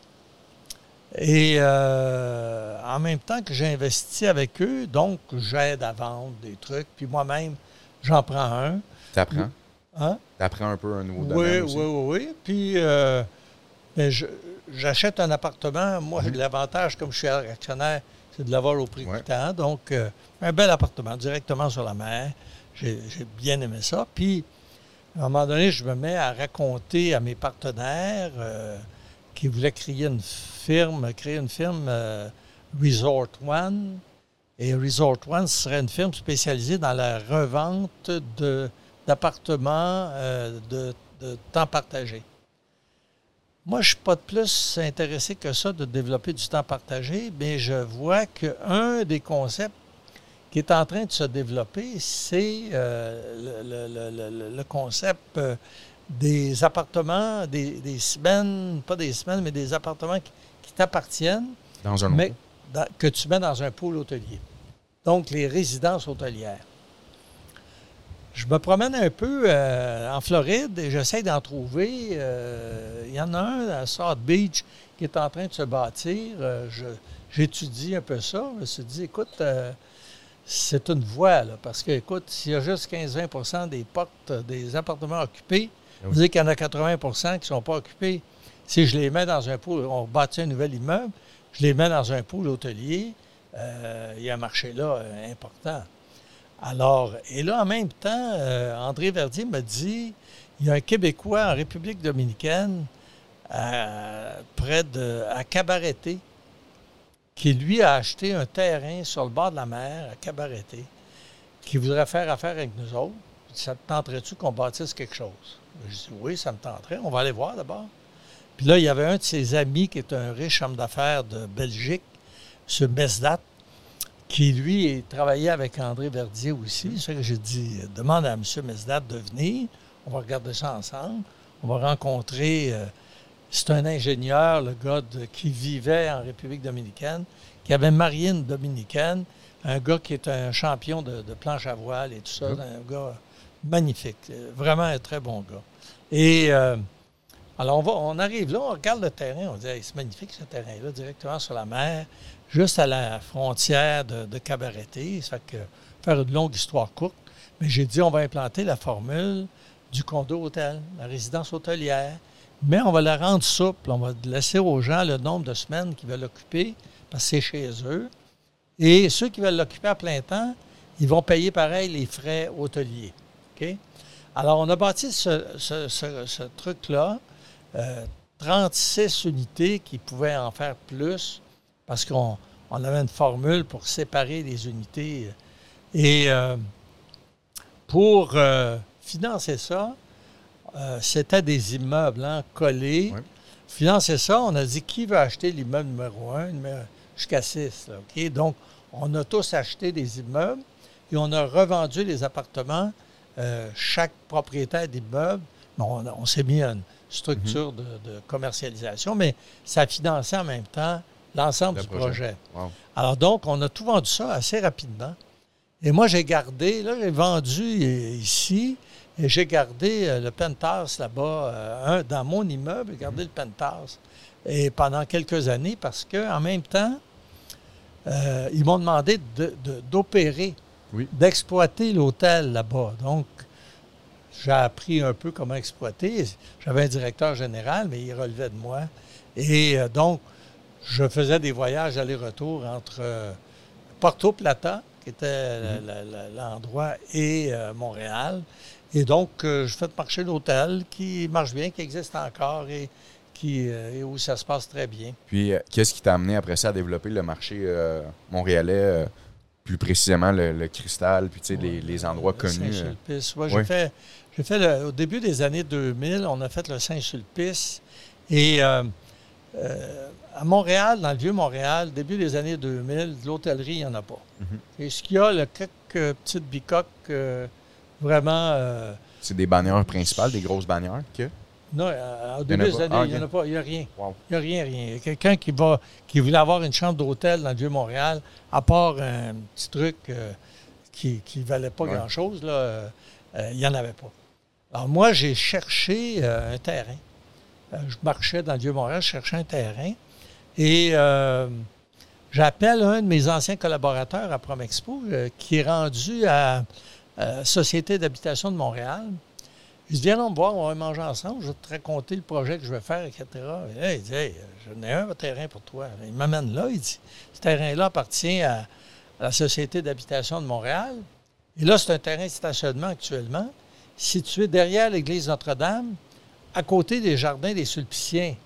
Et euh, en même temps que j'investis avec eux, donc j'aide à vendre des trucs, puis moi-même, j'en prends un. T'apprends? Hein? T'apprends un peu un nouveau domaine oui, Oui, oui, oui. Puis euh, ben, j'achète un appartement. Moi, mhm. l'avantage, comme je suis actionnaire, c'est de l'avoir au prix du temps. Donc, euh, un bel appartement directement sur la mer. J'ai bien aimé ça. Puis, à un moment donné, je me mets à raconter à mes partenaires qui voulaient créer une firme, créer une firme euh, Resort One. Et Resort One serait une firme spécialisée dans la revente d'appartements euh, de, temps partagé. Moi, je ne suis pas de plus intéressé que ça de développer du temps partagé, mais je vois qu'un des concepts qui est en train de se développer, c'est euh, le, concept des appartements, des, semaines, pas des semaines, mais des appartements qui, t'appartiennent. Dans un mais que tu mets dans un pôle hôtelier. Donc, les résidences hôtelières. Je me promène un peu euh, en Floride et j'essaie d'en trouver. Euh, il y en a un à South Beach qui est en train de se bâtir. Euh, j'étudie un peu ça. Je me suis dit, écoute, c'est une voie, là, parce que, écoute, s'il y a juste 15-20% des portes, des appartements occupés, vous dites qu'il y en a 80% qui ne sont pas occupés. Si je les mets dans un pool, on bâtit un nouvel immeuble, je les mets dans un pool hôtelier, euh, il y a un marché là euh, important. Alors, et là, en même temps, euh, André Verdier m'a dit il y a un Québécois en République dominicaine, près de, à Cabareté, qui lui a acheté un terrain sur le bord de la mer à Cabareté, qui voudrait faire affaire avec nous autres. Ça te tenterait-tu qu'on bâtisse quelque chose? Je dis oui, ça me tenterait. On va aller voir d'abord. Puis là, il y avait un de ses amis qui est un riche homme d'affaires de Belgique, M. Mesdat, qui, lui, travaillait avec André Verdier aussi. C'est ça que j'ai dit, demande à M. Mesdat de venir. On va regarder ça ensemble. On va rencontrer... Euh, c'est un ingénieur, le gars qui vivait en République dominicaine, qui avait marié une dominicaine, un gars qui est un champion de, planche à voile et tout ça, mmh. un gars magnifique, vraiment un très bon gars. Et euh, alors, on, va, on arrive là, on regarde le terrain, on dit c'est magnifique ce terrain-là, directement sur la mer, juste à la frontière de, Cabareté. Ça fait faire une longue histoire courte. Mais j'ai dit on va implanter la formule du condo-hôtel, la résidence hôtelière. Mais on va la rendre souple. On va laisser aux gens le nombre de semaines qu'ils veulent l'occuper, parce que c'est chez eux. Et ceux qui veulent l'occuper à plein temps, ils vont payer pareil les frais hôteliers. Alors, on a bâti ce, truc-là, 36 euh, unités qui pouvaient en faire plus parce qu'on avait une formule pour séparer les unités. Et euh, pour euh, financer ça, c'était des immeubles hein, collés. Financer ça, on a dit qui veut acheter l'immeuble numéro 1 jusqu'à 6. Donc, on a tous acheté des immeubles et on a revendu les appartements euh, chaque propriétaire d'immeuble, on, on s'est mis à une structure de, commercialisation, mais ça finançait en même temps l'ensemble du projet. Alors donc, on a tout vendu ça assez rapidement. Et moi, j'ai gardé, là, j'ai vendu ici, et j'ai gardé euh, le penthouse là-bas, euh, dans mon immeuble, j'ai gardé le penthouse. Et pendant quelques années, parce qu'en même temps, ils m'ont demandé d'opérer d'exploiter l'hôtel là-bas. Donc, j'ai appris un peu comment exploiter. J'avais un directeur général, mais il relevait de moi. Et euh, donc, je faisais des voyages aller-retour entre euh, Porto Plata, qui était mm-hmm. l'endroit, et euh, Montréal. Et donc, je fais marcher l'hôtel qui marche bien, qui existe encore et, qui, et où ça se passe très bien. Puis, qu'est-ce qui t'a amené après ça à développer le marché montréalais, plus précisément le, cristal, puis les, les, endroits connus? Saint-Sulpice. j'ai fait, fait au début des années 2000, on a fait le Saint-Sulpice. Et euh, à Montréal, dans le vieux Montréal, début des années 2000, de l'hôtellerie, il n'y en a pas. Mhm. Et ce qu'il y a, le quelques petites bicoques, euh, vraiment. Euh, c'est des bannières principales, des grosses bannières que? Non, au début des années, il n'y en a pas. Il n'y a rien. Il n'y a rien, rien. Il y a quelqu'un qui, va, qui voulait avoir une chambre d'hôtel dans le vieux Montréal, à part un petit truc qui ne valait pas grand-chose, il n'y en avait pas. Alors, moi, j'ai cherché un terrain. Euh, je marchais dans le Vieux-Montréal, je cherchais un terrain. Et euh, j'appelle un de mes anciens collaborateurs à Promexpo, euh, qui est rendu à Société d'habitation de Montréal. Il dit, viens me voir, on va manger ensemble, je vais te raconter le projet que je vais faire, etc. Et il dit, hey, j'en ai un terrain pour toi. Il m'amène là, il dit, ce terrain-là appartient à, la Société d'habitation de Montréal. Et là, c'est un terrain de stationnement actuellement, situé derrière l'église Notre-Dame, à côté des jardins des Sulpiciens.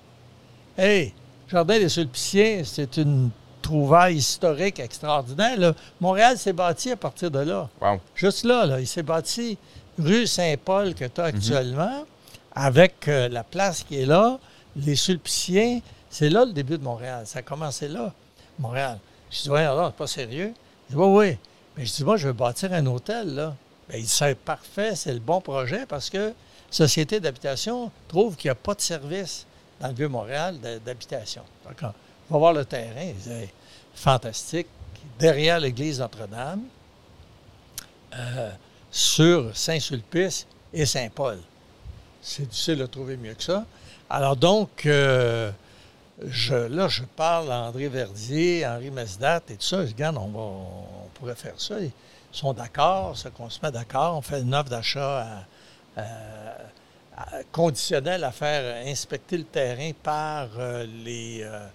Hey, Jardin des Sulpiciens, c'est une trouvaille historique extraordinaire. Montréal s'est bâti à partir de là. Juste là, là, il s'est bâti rue Saint-Paul que tu as mhm. actuellement, avec euh, la place qui est là, les Sulpiciens. C'est là le début de Montréal. Ça a commencé là, Montréal. Je dis, ouais, alors, c'est pas sérieux. Il dit, oui, oui. Mais je dis, moi, je veux bâtir un hôtel, là. Bien, il dit, c'est parfait, c'est le bon projet parce que société d'habitation trouve qu'il n'y a pas de service dans le Vieux-Montréal d'habitation. On va voir le terrain, c'est fantastique, derrière l'église Notre-Dame, euh, sur Saint-Sulpice et Saint-Paul. C'est difficile de trouver mieux que ça. Alors donc, euh, je, là, je parle à André Verdier, Henri Mesdat et tout ça. Je dis, regarde, on, on pourrait faire ça. Ils sont d'accord, ce qu'on se met d'accord. On fait une offre d'achat à euh, conditionnel à faire inspecter le terrain par euh, les, euh,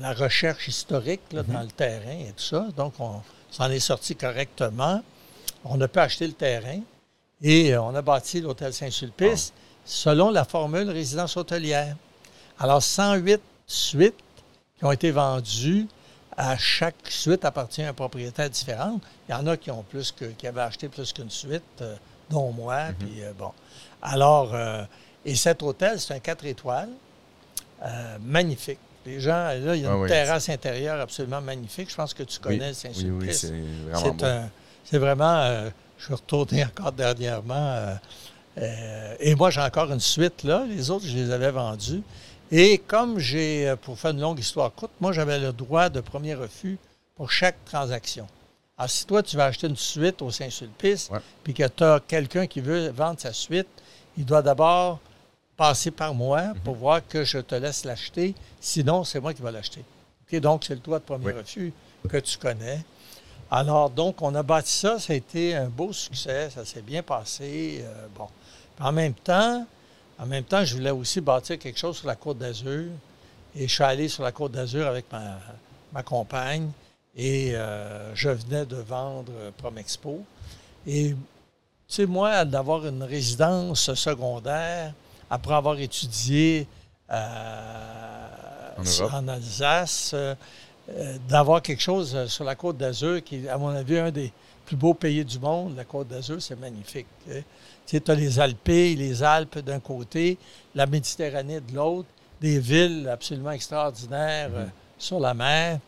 la recherche historique dans mhm. le terrain et tout ça. Donc, on s'en est sorti correctement. On a pu acheter le terrain et on a bâti l'hôtel Saint-Sulpice ah. selon la formule résidence hôtelière. Alors, 108 suites qui ont été vendues. À chaque suite appartient à un propriétaire différent. Il y en a qui ont plus que, qui avaient acheté plus qu'une suite dont moi. Mhm. Puis, euh, bon. Alors, euh, et cet hôtel, c'est un 4 étoiles, euh, magnifique. Les gens, là, il y a une ah terrasse intérieure absolument magnifique. Je pense que tu connais Saint-Sulpice. Oui, oui, c'est vraiment C'est vraiment, je suis retourné encore dernièrement. et moi, j'ai encore une suite là. Les autres, je les avais vendus. Et comme j'ai, pour faire une longue histoire courte, moi, j'avais le droit de premier refus pour chaque transaction. Alors, si toi, tu vas acheter une suite au Saint-Sulpice, puis que tu as quelqu'un qui veut vendre sa suite, il doit d'abord passer par moi mhm. pour voir que je te laisse l'acheter. Sinon, c'est moi qui vais l'acheter. Donc, c'est le droit de premier refus que tu connais. Alors, donc, on a bâti ça. Ça a été un beau succès. Ça s'est bien passé. Euh, bon. en même temps, en même temps, je voulais aussi bâtir quelque chose sur la Côte d'Azur. Et je suis allé sur la Côte d'Azur avec ma, ma compagne. Et euh, je venais de vendre Promexpo. Et, tu sais, moi, d'avoir une résidence secondaire, après avoir étudié euh, en, Alsace, euh, d'avoir quelque chose sur la Côte d'Azur, qui est, à mon avis, un des plus beaux pays du monde, la Côte d'Azur, c'est magnifique. Tu as les Alpes, les Alpes d'un côté, la Méditerranée de l'autre, des villes absolument extraordinaires mm-hmm. sur la mer.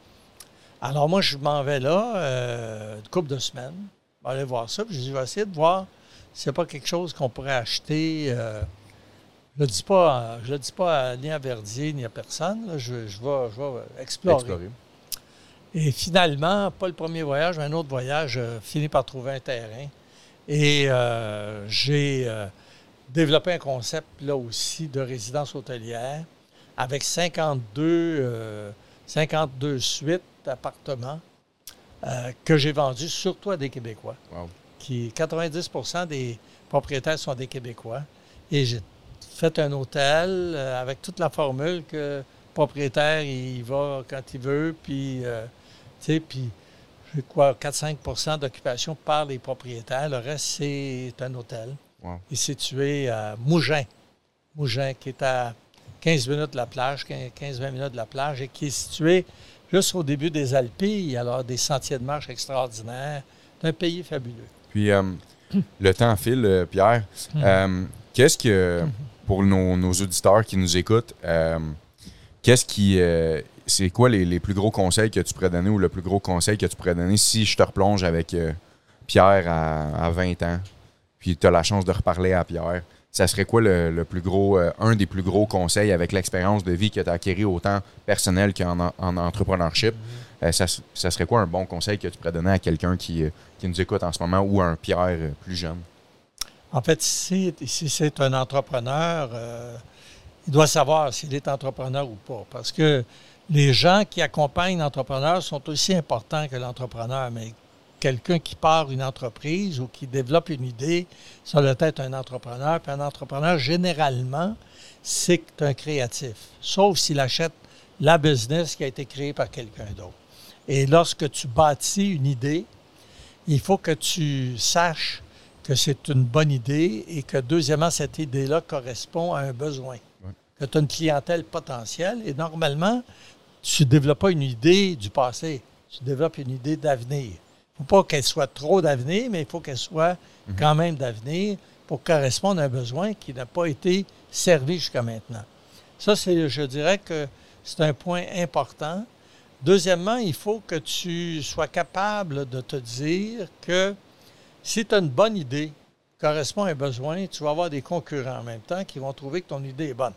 Alors, moi, je m'en vais là, euh, une couple de semaines. Je vais aller voir ça. Puis je vais essayer de voir si c'est pas quelque chose qu'on pourrait acheter. Euh, je ne le dis pas, je le dis pas ni à Verdier ni à personne. Je, vais, explorer. Et finalement, pas le premier voyage, mais un autre voyage, j'ai fini par trouver un terrain. Et euh, j'ai développé un concept là aussi de résidence hôtelière avec 52, 52 suites d'appartements euh, que j'ai vendus surtout à des Québécois. Qui, 90% des propriétaires sont des Québécois. Et j'ai fait un hôtel euh, avec toute la formule que propriétaire, il va quand il veut, puis, euh, sais, puis, j'ai quoi, 4-5% d'occupation par les propriétaires. Le reste, c'est un hôtel. Il est situé à Mougin. Mougin, qui est à 15 minutes de la plage, 15-20 minutes de la plage, et qui est situé juste au début des Alpilles, alors des sentiers de marche extraordinaires. C'est un pays fabuleux. Puis, euh, le temps file, euh, Pierre. Hum. Euh, qu'est-ce que, pour nos, auditeurs qui nous écoutent, qu'est-ce qui. C'est quoi les, plus gros conseils que tu pourrais donner ou le plus gros conseil que tu pourrais donner si je te replonge avec Pierre à, à 20 ans, puis tu as la chance de reparler à Pierre? ça serait quoi le, plus gros, euh, un des plus gros conseils avec l'expérience de vie que tu as acquis autant personnel qu'en en entrepreneurship? Euh, ça, serait quoi un bon conseil que tu pourrais donner à quelqu'un qui, euh, qui, nous écoute en ce moment ou à un Pierre plus jeune? En fait, si, c'est un entrepreneur, il doit savoir s'il est entrepreneur ou pas. Parce que les gens qui accompagnent l'entrepreneur sont aussi importants que l'entrepreneur. Mais quelqu'un qui part une entreprise ou qui développe une idée, ça doit être un entrepreneur. Puis un entrepreneur, généralement, c'est un créatif, sauf s'il achète la business qui a été créée par quelqu'un d'autre. Et lorsque tu bâtis une idée, il faut que tu saches que c'est une bonne idée et que, deuxièmement, cette idée-là correspond à un besoin. Que tu as une clientèle potentielle et normalement, tu ne développes pas une idée du passé, tu développes une idée d'avenir faut pas qu'elle soit trop d'avenir, mais il faut qu'elle soit mhm. quand même d'avenir pour correspondre à un besoin qui n'a pas été servi jusqu'à maintenant. Ça, c'est, je dirais que c'est un point important. Deuxièmement, il faut que tu sois capable de te dire que si tu as une bonne idée, correspond à un besoin, tu vas avoir des concurrents en même temps qui vont trouver que ton idée est bonne.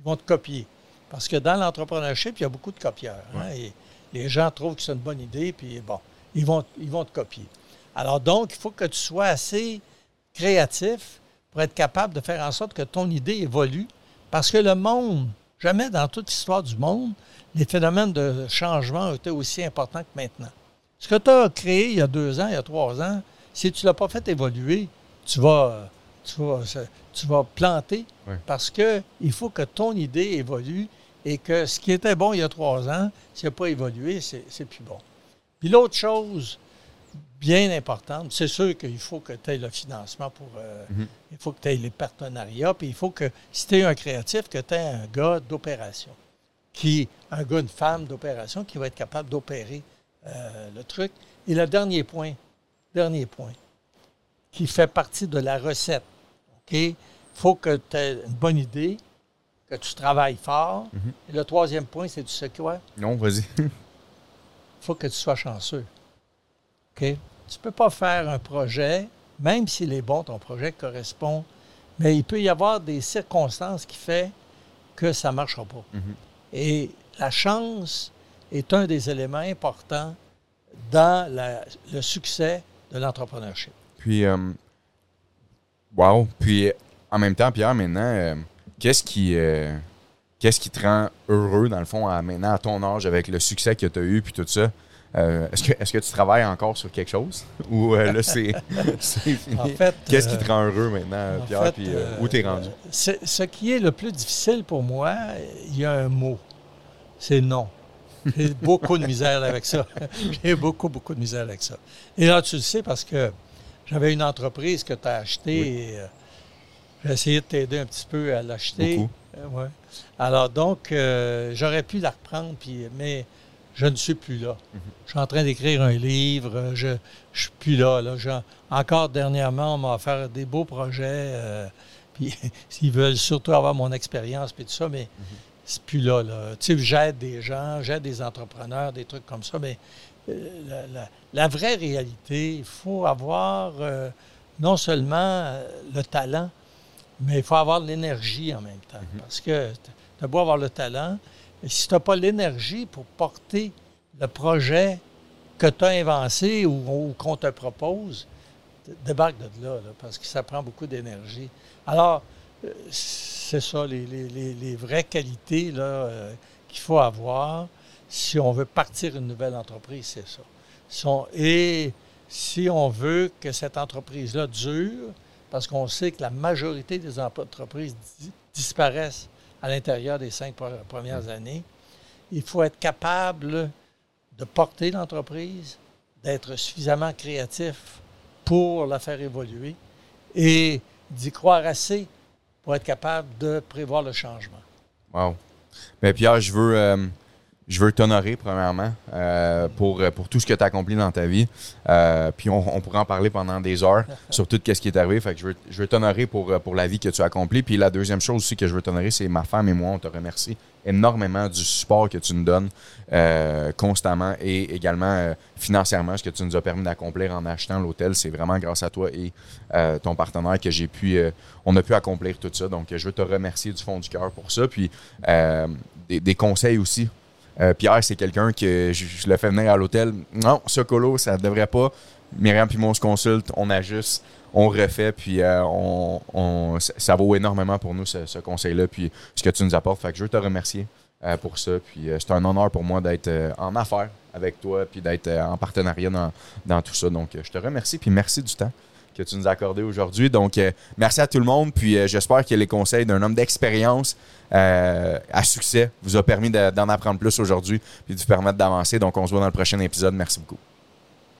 Ils vont te copier. Parce que dans l'entrepreneurship, il y a beaucoup de copieurs. Hein, et les gens trouvent que c'est une bonne idée, puis bon ils vont, ils vont te copier. Alors donc, il faut que tu sois assez créatif pour être capable de faire en sorte que ton idée évolue, parce que le monde, jamais dans toute l'histoire du monde, les phénomènes de changement ont été aussi importants que maintenant. Ce que tu as créé il y a deux ans, il y a trois ans, si tu ne l'as pas fait évoluer, tu vas, tu tu vas planter parce qu'il faut que ton idée évolue et que ce qui était bon il y a trois ans, s'il n'a pas évolué, c'est plus bon. Puis l'autre chose bien importante, c'est sûr qu'il faut que tu aies le financement pour. Euh, mhm. Il faut que tu aies les partenariats, puis il faut que, si tu es un créatif, que tu aies un gars d'opération, qui, un gars, une femme d'opération qui va être capable d'opérer euh, le truc. Et le dernier point, dernier point, qui fait partie de la recette, OK? Il faut que tu aies une bonne idée, que tu travailles fort. Mhm. Et le troisième point, c'est du sais quoi? Non, vas-y. il faut que tu sois chanceux. OK? Tu ne peux pas faire un projet, même s'il est bon, ton projet correspond, mais il peut y avoir des circonstances qui font que ça ne marchera pas. Mm-hmm. Et la chance est un des éléments importants dans le succès de l'entrepreneurship. Puis, euh, wow. Puis, en même temps, Pierre, maintenant, euh, qu'est-ce qui. Euh, qu'est-ce qui te rend heureux, dans le fond, à, maintenant, à ton âge, avec le succès que tu as eu, puis tout ça? Euh, est-ce, que, est que tu travailles encore sur quelque chose? Ou euh, là, c'est, fini? Qu'est-ce qui te rend heureux maintenant, Pierre? puis, où tu es rendu? ce qui est le plus difficile pour moi, il y a un mot. C'est non. J'ai beaucoup de misère avec ça. J'ai beaucoup, beaucoup de misère avec ça. Et là, tu le sais parce que j'avais une entreprise que tu as achetée. J'ai essayé de t'aider un petit peu à l'acheter. Beaucoup. ouais. Alors donc, euh, j'aurais pu la reprendre, puis, mais je ne suis plus là. Mhm. Je suis en train d'écrire un livre, je ne suis plus là. là. encore dernièrement, on m'a offert des beaux projets, euh, puis s'ils veulent surtout avoir mon expérience, puis tout ça, mais mhm. c'est plus là. là. Tu sais, j'aide des gens, j'aide des entrepreneurs, des trucs comme ça, mais euh, la, vraie réalité, il faut avoir non seulement le talent, mais il faut avoir l'énergie en même temps. Mhm. Parce que tu as beau avoir le talent, mais si tu n'as pas l'énergie pour porter le projet que tu as inventé ou, qu'on te propose, débarque de là, parce que ça prend beaucoup d'énergie. Alors, euh, c'est ça, les, vraies qualités euh, qu'il faut avoir si on veut partir une nouvelle entreprise, c'est ça. et si on veut que cette entreprise-là dure, parce qu'on sait que la majorité des entreprises disparaissent à l'intérieur des cinq premières années. il faut être capable de porter l'entreprise, d'être suffisamment créatif pour la faire évoluer et d'y croire assez pour être capable de prévoir le changement. Wow. Mais Pierre, je veux, euh, je veux t'honorer, premièrement, euh, pour, pour tout ce que tu as accompli dans ta vie. Euh, puis on, on, pourrait en parler pendant des heures sur tout ce qui est arrivé. Fait que je veux, je veux t'honorer pour, pour la vie que tu as accomplie. Puis la deuxième chose aussi que je veux t'honorer, c'est ma femme et moi, on te remercie énormément du support que tu nous donnes euh, constamment et également euh, financièrement, ce que tu nous as permis d'accomplir en achetant l'hôtel. C'est vraiment grâce à toi et euh, ton partenaire que j'ai pu, on a pu accomplir tout ça. Donc, je veux te remercier du fond du cœur pour ça. Puis, des, des, conseils aussi. Pierre, c'est quelqu'un que je, le fais venir à l'hôtel. Non, ce colo, ça ne devrait pas. Myriam puis moi, on se consulte, on ajuste on refait, puis euh, on, ça vaut énormément pour nous, ce, conseil-là, puis ce que tu nous apportes. Je veux te remercier euh, pour ça. Puis euh, c'est un honneur pour moi d'être en affaires avec toi, puis d'être en partenariat dans, tout ça. Donc, je te remercie, puis merci du temps que tu nous as accordé aujourd'hui. Donc, merci à tout le monde, puis j'espère que les conseils d'un homme d'expérience à succès vous a permis d'en apprendre plus aujourd'hui, puis de vous permettre d'avancer. Donc, on se voit dans le prochain épisode. Merci beaucoup.